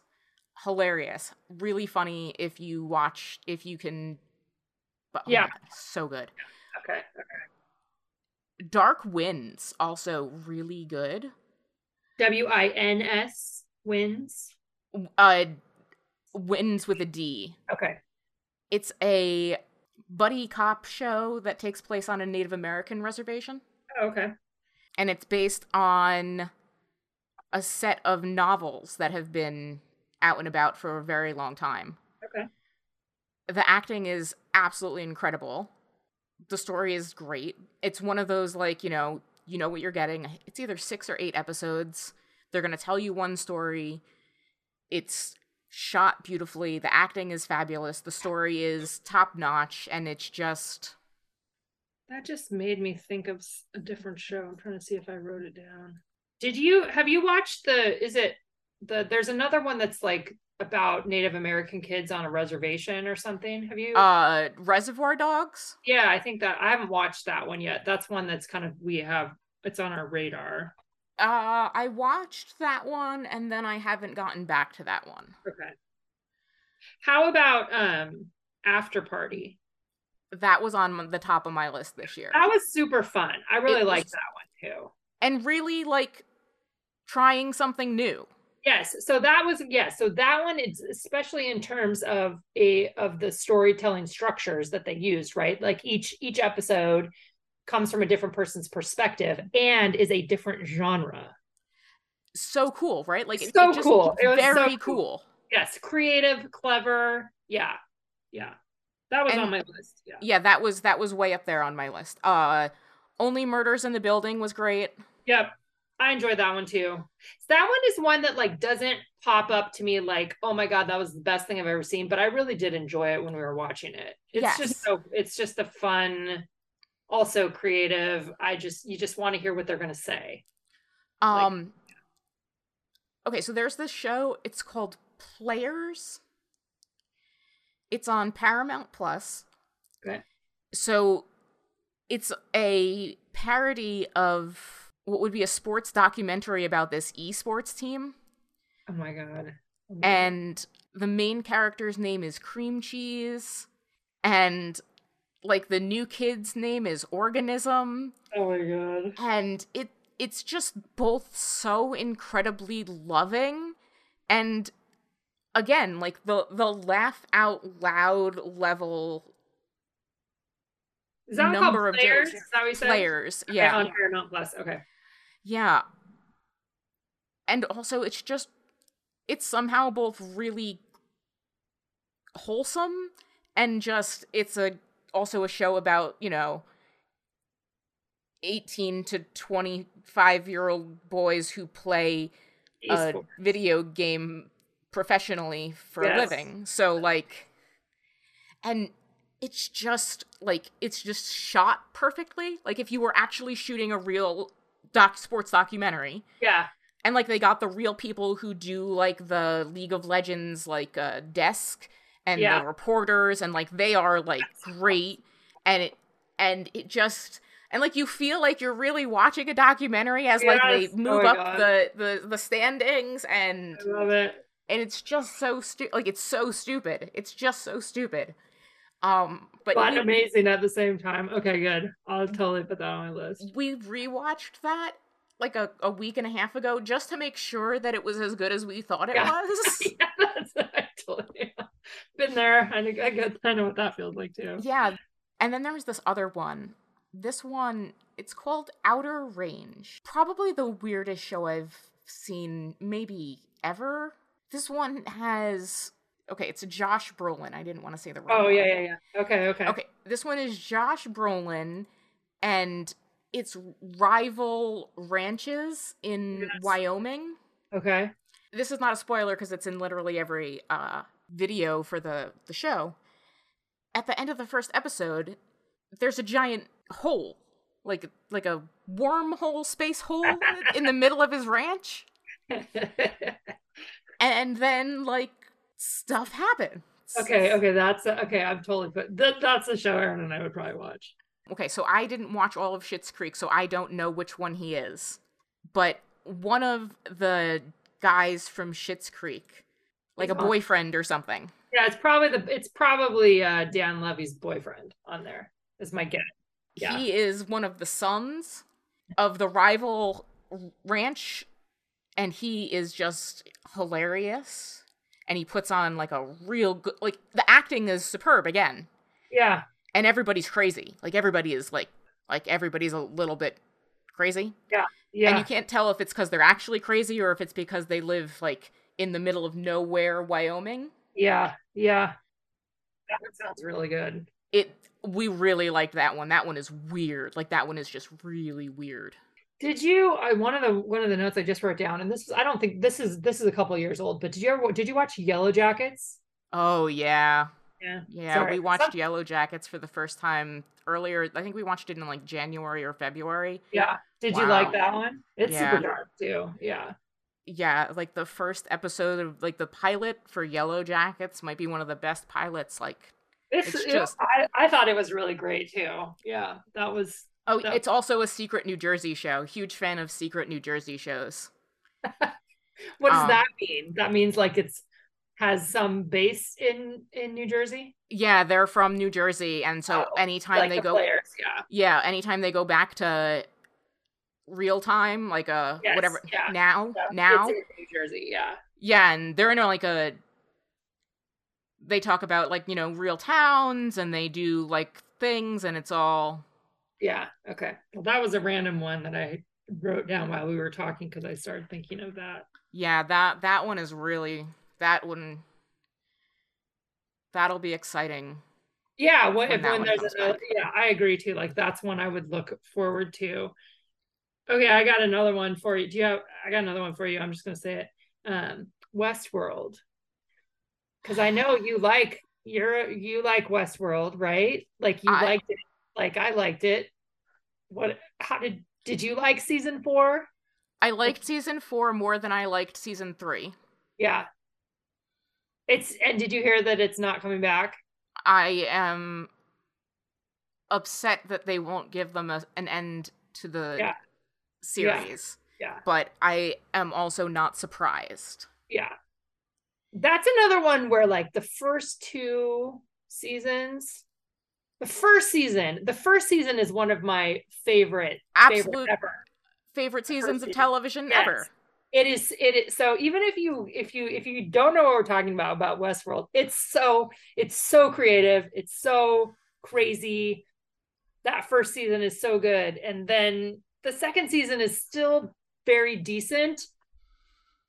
Hilarious. Really funny if you watch if you can but oh yeah, God, so good. Okay, okay. Dark Winds also really good. W I N S wins uh wins with a D. Okay. It's a buddy cop show that takes place on a Native American reservation. Oh, okay. And it's based on a set of novels that have been out and about for a very long time. Okay. The acting is absolutely incredible. The story is great. It's one of those like, you know, you know what you're getting. It's either 6 or 8 episodes. They're going to tell you one story. It's shot beautifully. The acting is fabulous. The story is top notch, and it's just That just made me think of a different show. I'm trying to see if I wrote it down. Did you have you watched the is it the there's another one that's like about Native American kids on a reservation or something. Have you uh Reservation Dogs? Yeah, I think that I haven't watched that one yet. That's one that's kind of we have it's on our radar. Uh I watched that one and then I haven't gotten back to that one. Okay. How about um After Party? That was on the top of my list this year. That was super fun. I really liked that one too. And really like trying something new. Yes. So that was yes. So that one is especially in terms of a of the storytelling structures that they used, right? Like each each episode comes from a different person's perspective and is a different genre. So cool, right? Like so it, it cool. It was very so cool. cool. Yes, creative, clever. Yeah. Yeah. That was and, on my list. Yeah. Yeah, that was that was way up there on my list. Uh Only Murders in the Building was great. Yep. I enjoyed that one too. That one is one that like doesn't pop up to me like, oh my god, that was the best thing I've ever seen. But I really did enjoy it when we were watching it. It's yes. just so it's just a fun, also creative. I just you just want to hear what they're gonna say. Um like, Okay, so there's this show, it's called Players. It's on Paramount Plus. Okay. So it's a parody of what would be a sports documentary about this esports team. Oh my god. Oh my and god. the main character's name is Cream Cheese and like the new kid's name is Organism. Oh my god. And it it's just both so incredibly loving and again like the the laugh out loud level is that number of players? Is that what you said? Players, okay, yeah. On Paramount Plus, okay. Yeah. And also, it's just, it's somehow both really wholesome and just, it's a, also a show about, you know, 18 to 25 year old boys who play a video game professionally for yes. a living. So, like, and it's just like it's just shot perfectly. Like if you were actually shooting a real doc sports documentary. Yeah. And like they got the real people who do like the League of Legends like uh desk and yeah. the reporters and like they are like great and it and it just and like you feel like you're really watching a documentary as yes. like they oh move oh up the, the the standings and I love it. And it's just so stupid like it's so stupid. It's just so stupid. Um, but, but we, amazing at the same time. Okay, good. I'll totally put that on my list. We rewatched that like a, a week and a half ago just to make sure that it was as good as we thought it yeah. was. yeah, that's I totally been there. I, I get I know what that feels like too. Yeah. And then there was this other one. This one, it's called Outer Range. Probably the weirdest show I've seen, maybe ever. This one has okay, it's Josh Brolin. I didn't want to say the wrong. Oh yeah, yeah, yeah. Okay, okay. Okay, this one is Josh Brolin, and it's rival ranches in yes. Wyoming. Okay. This is not a spoiler because it's in literally every uh, video for the the show. At the end of the first episode, there's a giant hole, like like a wormhole, space hole in the middle of his ranch. and then like stuff happens. Okay, okay, that's a, okay. I'm totally put that. That's the show Aaron and I would probably watch. Okay, so I didn't watch all of Schitt's Creek, so I don't know which one he is. But one of the guys from Schitt's Creek, like a boyfriend or something. Yeah, it's probably the it's probably uh, Dan Levy's boyfriend on there. Is my guess. Yeah. He is one of the sons of the rival ranch, and he is just hilarious and he puts on like a real good like the acting is superb again. Yeah. And everybody's crazy. Like everybody is like like everybody's a little bit crazy. Yeah. Yeah. And you can't tell if it's because they're actually crazy or if it's because they live like in the middle of nowhere, Wyoming. Yeah. Yeah. That sounds really good. It we really liked that one. That one is weird. Like that one is just really weird. Did you? I one of the one of the notes I just wrote down, and this is I don't think this is this is a couple years old, but did you ever did you watch Yellow Jackets? Oh yeah, Yeah. Yeah, Sorry. we watched Some- Yellow Jackets for the first time earlier. I think we watched it in like January or February. Yeah. Did you like that one? It's Yeah. super dark too. Yeah. Yeah, like the first episode of like the pilot for Yellow Jackets might be one of the best pilots. Like, It's, It's it- just- I, I thought it was really great too. Yeah. That was oh, That- it's also a secret New Jersey show. Huge fan of secret New Jersey shows. what does Um, that mean? That means like it's has some base in in New Jersey? Yeah, they're from New Jersey, and so Oh, anytime like they the go, players, yeah. yeah, anytime they go back to real time, like uh Yes, whatever yeah. now, Yeah, now, New Jersey, yeah. yeah, and they're in a, like a. They talk about like you know real towns, and they do like things, and it's all Yeah. Okay. Well, that was a random one that I wrote down while we were talking because I started thinking of that. yeah that that one is really that one. That'll be exciting. Yeah. When, When if, when there's comes another, yeah, I agree too. Like that's one I would look forward to. Okay, I got another one for you. Do you have? I got another one for you. I'm just gonna say it. Um, Westworld, because I know you like you're you like Westworld, right? Like you I- liked it. Like I liked it. What? How did? Did you like season four? I liked season four more than I liked season three. Yeah. It's and did you hear that it's not coming back? I am upset that they won't give them a, an end to the Yeah. series. Yeah. But I am also not surprised. Yeah. That's another one where like the first two seasons, the first season, the first season is one of my favorite Absolute favorite ever. favorite seasons of season. television Yes. ever. It is it is so even if you if you if you don't know what we're talking about about Westworld, it's so it's so creative, it's so crazy. That first season is so good and then the second season is still very decent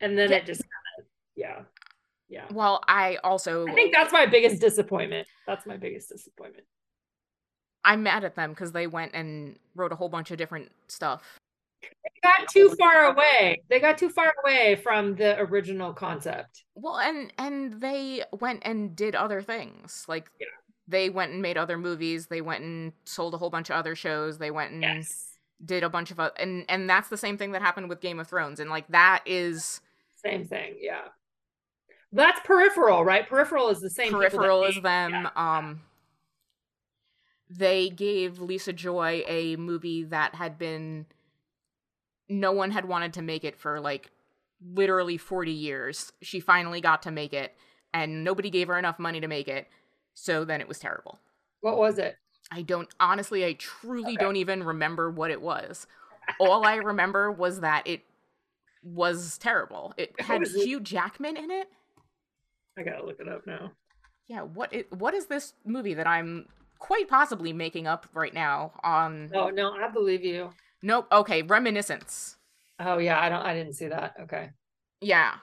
and then Yeah. it just yeah. Yeah. Well, I also I think that's my biggest disappointment. That's my biggest disappointment. I'm mad at them because they went and wrote a whole bunch of different stuff. They got too far away. They got too far away from the original concept. Well, and and they went and did other things. Like Yeah. they went and made other movies. They went and sold a whole bunch of other shows. They went and Yes. did a bunch of o- and and that's the same thing that happened with Game of Thrones. And like that is Same thing. Yeah. That's peripheral, right? Peripheral is the same. peripheral is them. yeah. Um they gave Lisa Joy a movie that had been no one had wanted to make it for like literally 40 years. She finally got to make it and nobody gave her enough money to make it. So then it was terrible. What was it? I don't honestly I truly Okay. don't even remember what it was. All I remember was that it was terrible. It had it? Hugh Jackman in it. I gotta look it up now. Yeah, what is, what is this movie that I'm quite possibly making up right now on Oh no, I believe you. Nope, okay, Reminiscence. Oh yeah, I don't. I didn't see that. Okay. Yeah.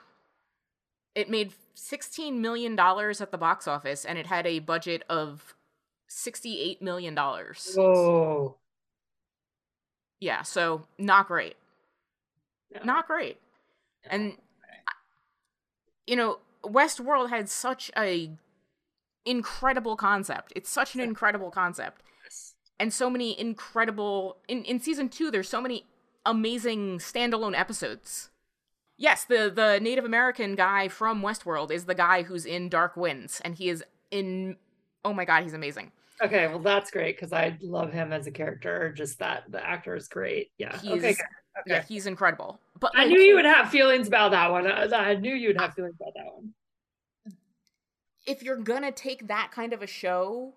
It made 16 million dollars at the box office and it had a budget of 68 million dollars. Whoa. Yeah, so not great. No. Not great. No. And you know, Westworld had such a incredible concept. It's such an incredible concept. and so many incredible in in season 2 there's so many amazing standalone episodes. Yes, the the Native American guy from Westworld is the guy who's in Dark Winds and he is in Oh my god, he's amazing. Okay, well that's great because I love him as a character. Just that the actor is great. Yeah. He's okay. Okay. yeah, he's incredible. But I knew you would have feelings about that one. I, I knew you'd have feelings about that one. If you're gonna take that kind of a show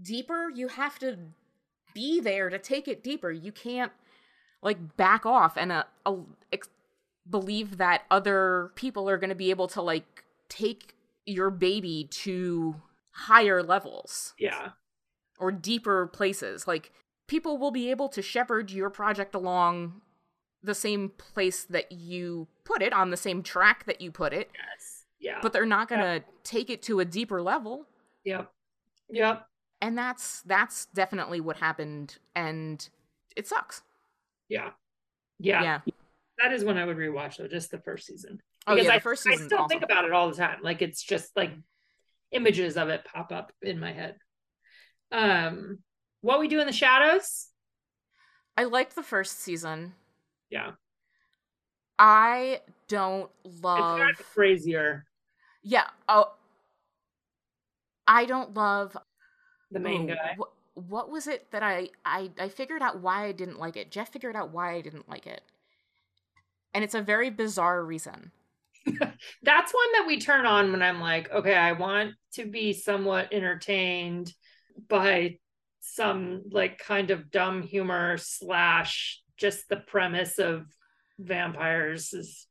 deeper, you have to be there to take it deeper. You can't like back off and uh, uh, ex- believe that other people are gonna be able to like take your baby to higher levels Yeah. or deeper places. Like people will be able to shepherd your project along the same place that you put it on the same track that you put it, Yes. Yeah. but they're not going to take it to a deeper level. yep. Yep. And that's that's definitely what happened and it sucks. Yeah. Yeah. Yeah. That is when I would rewatch though, just the first season. Oh Because yeah, I, first I still awesome. think about it all the time. Like it's just like images of it pop up in my head. Um, what we do in the shadows? I liked the first season. Yeah, I don't love it's crazier. Yeah. Oh, I don't love The main oh, guy. wh- what was it that I, I I figured out why I didn't like it. Jeff figured out why I didn't like it, and it's a very bizarre reason. That's one that we turn on when I'm like, okay, I want to be somewhat entertained by some like kind of dumb humor slash just the premise of vampires is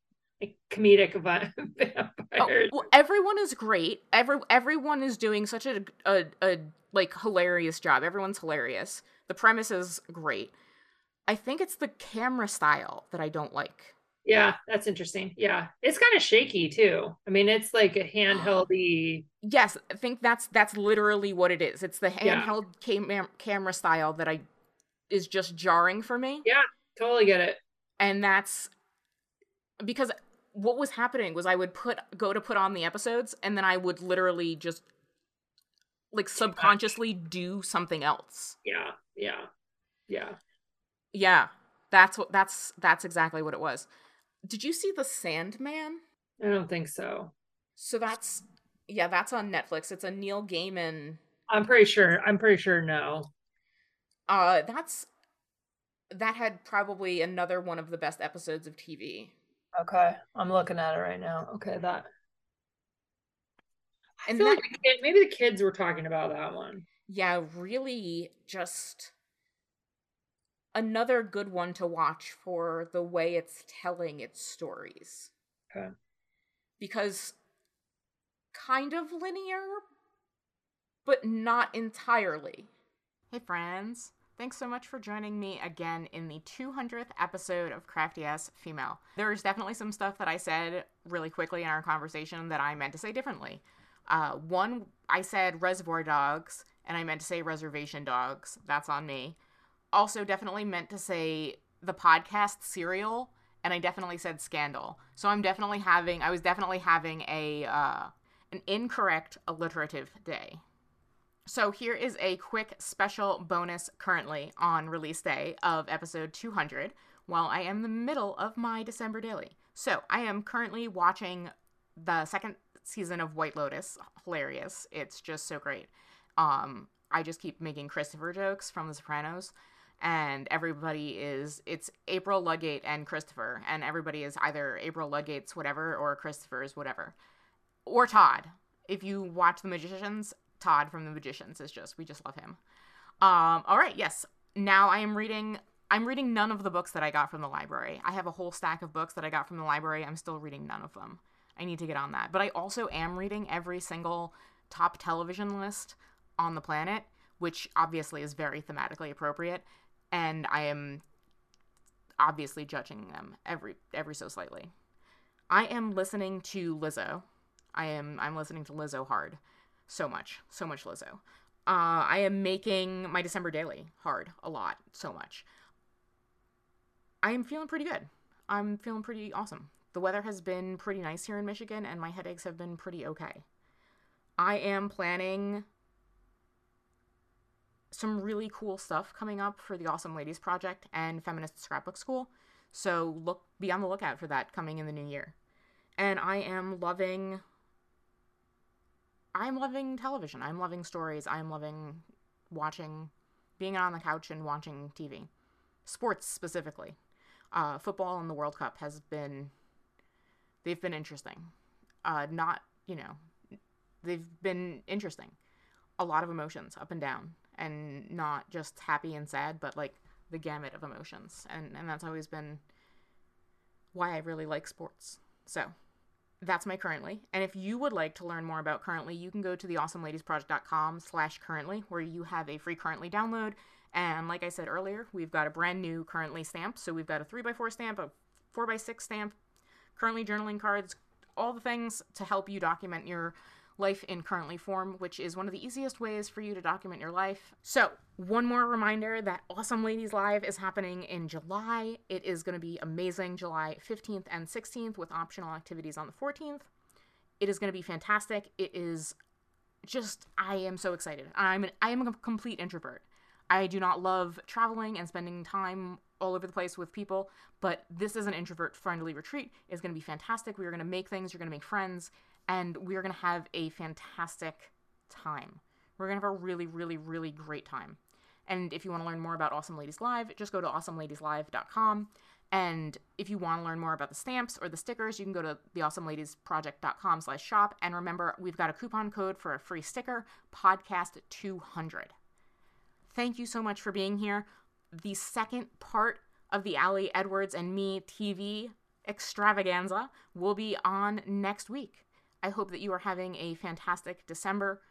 comedic va- Oh, well, everyone is great. Every everyone is doing such a, a a like hilarious job. Everyone's hilarious. The premise is great. I think it's the camera style that I don't like. Yeah, that's interesting. Yeah, it's kind of shaky too. I mean, it's like a handheldy. Yes, I think that's that's literally what it is. It's the Yeah. handheld cam- camera style that I is just jarring for me. Yeah. Totally get it. and that's because what was happening was I would put go to put on the episodes and then I would literally just like subconsciously do something else. Yeah, yeah, yeah. Yeah. That's what that's that's exactly what it was. Did you see The Sandman? I don't think so. So that's yeah, that's on Netflix. It's a Neil Gaiman I'm pretty sure. I'm pretty sure no. uh that's that had probably another one of the best episodes of TV. Okay, I'm looking at it right now. Okay, that. I And feel that- like the kid, maybe the kids were talking about that one. yeah, really just another good one to watch for the way it's telling its stories. Okay. Because kind of linear, but not entirely. Hey, friends. Thanks so much for joining me again in the 200th episode of Crafty Ass Female. There's definitely some stuff that I said really quickly in our conversation that I meant to say differently. Uh, one, I said reservoir dogs, and I meant to say reservation dogs. That's on me. Also, definitely meant to say the podcast serial, and I definitely said scandal. So I'm definitely having, I was definitely having a uh, an incorrect alliterative day. So here is a quick special bonus currently on release day of episode 200 while I am in the middle of my December daily. So I am currently watching the second season of White Lotus. Hilarious. It's just so great. Um, I just keep making Christopher jokes from The Sopranos. And everybody is, it's April Ludgate and Christopher. And everybody is either April Ludgate's whatever or Christopher's whatever. Or Todd. If you watch The Magicians, Todd from The Magicians is just we just love him. Um, all right, yes. Now I am reading. I'm reading none of the books that I got from the library. I have a whole stack of books that I got from the library. I'm still reading none of them. I need to get on that. But I also am reading every single top television list on the planet, which obviously is very thematically appropriate, and I am obviously judging them every every so slightly. I am listening to Lizzo. I am I'm listening to Lizzo hard so much, so much Lizzo. Uh, I am making my December daily hard a lot, so much. I am feeling pretty good. I'm feeling pretty awesome. The weather has been pretty nice here in Michigan, and my headaches have been pretty okay. I am planning some really cool stuff coming up for the Awesome Ladies Project and Feminist Scrapbook School. So look be on the lookout for that coming in the new year. And I am loving I'm loving television. I'm loving stories. I'm loving watching, being on the couch and watching TV. Sports specifically. Uh, football and the World Cup has been, they've been interesting. Uh, not, you know, they've been interesting. A lot of emotions up and down, and not just happy and sad, but like the gamut of emotions. And, and that's always been why I really like sports. So, that's my currently. And if you would like to learn more about currently you can go to the awesomeladiesproject.com slash currently where you have a free currently download. And like i said earlier we've got a brand new currently stamp. So we've got a 3x4 stamp a 4x6 stamp currently journaling cards all the things to help you document your life in currently form which is one of the easiest ways for you to document your life so one more reminder that awesome ladies live is happening in july it is going to be amazing july 15th and 16th with optional activities on the 14th it is going to be fantastic it is just I am so excited. I'm an, I am a complete introvert. I do not love traveling and spending time all over the place with people, but this is an introvert friendly retreat. It's going to be fantastic. We are going to make things, you're going to make friends, and we are going to have a fantastic time. We're going to have a really, really, really great time. And if you want to learn more about Awesome Ladies Live, just go to awesomeladieslive.com. And if you want to learn more about the stamps or the stickers, you can go to theawesomeladiesproject.com slash shop. And remember, we've got a coupon code for a free sticker, podcast200. Thank you so much for being here. The second part of the Ali Edwards and me TV extravaganza will be on next week. I hope that you are having a fantastic December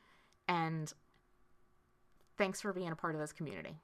and thanks for being a part of this community.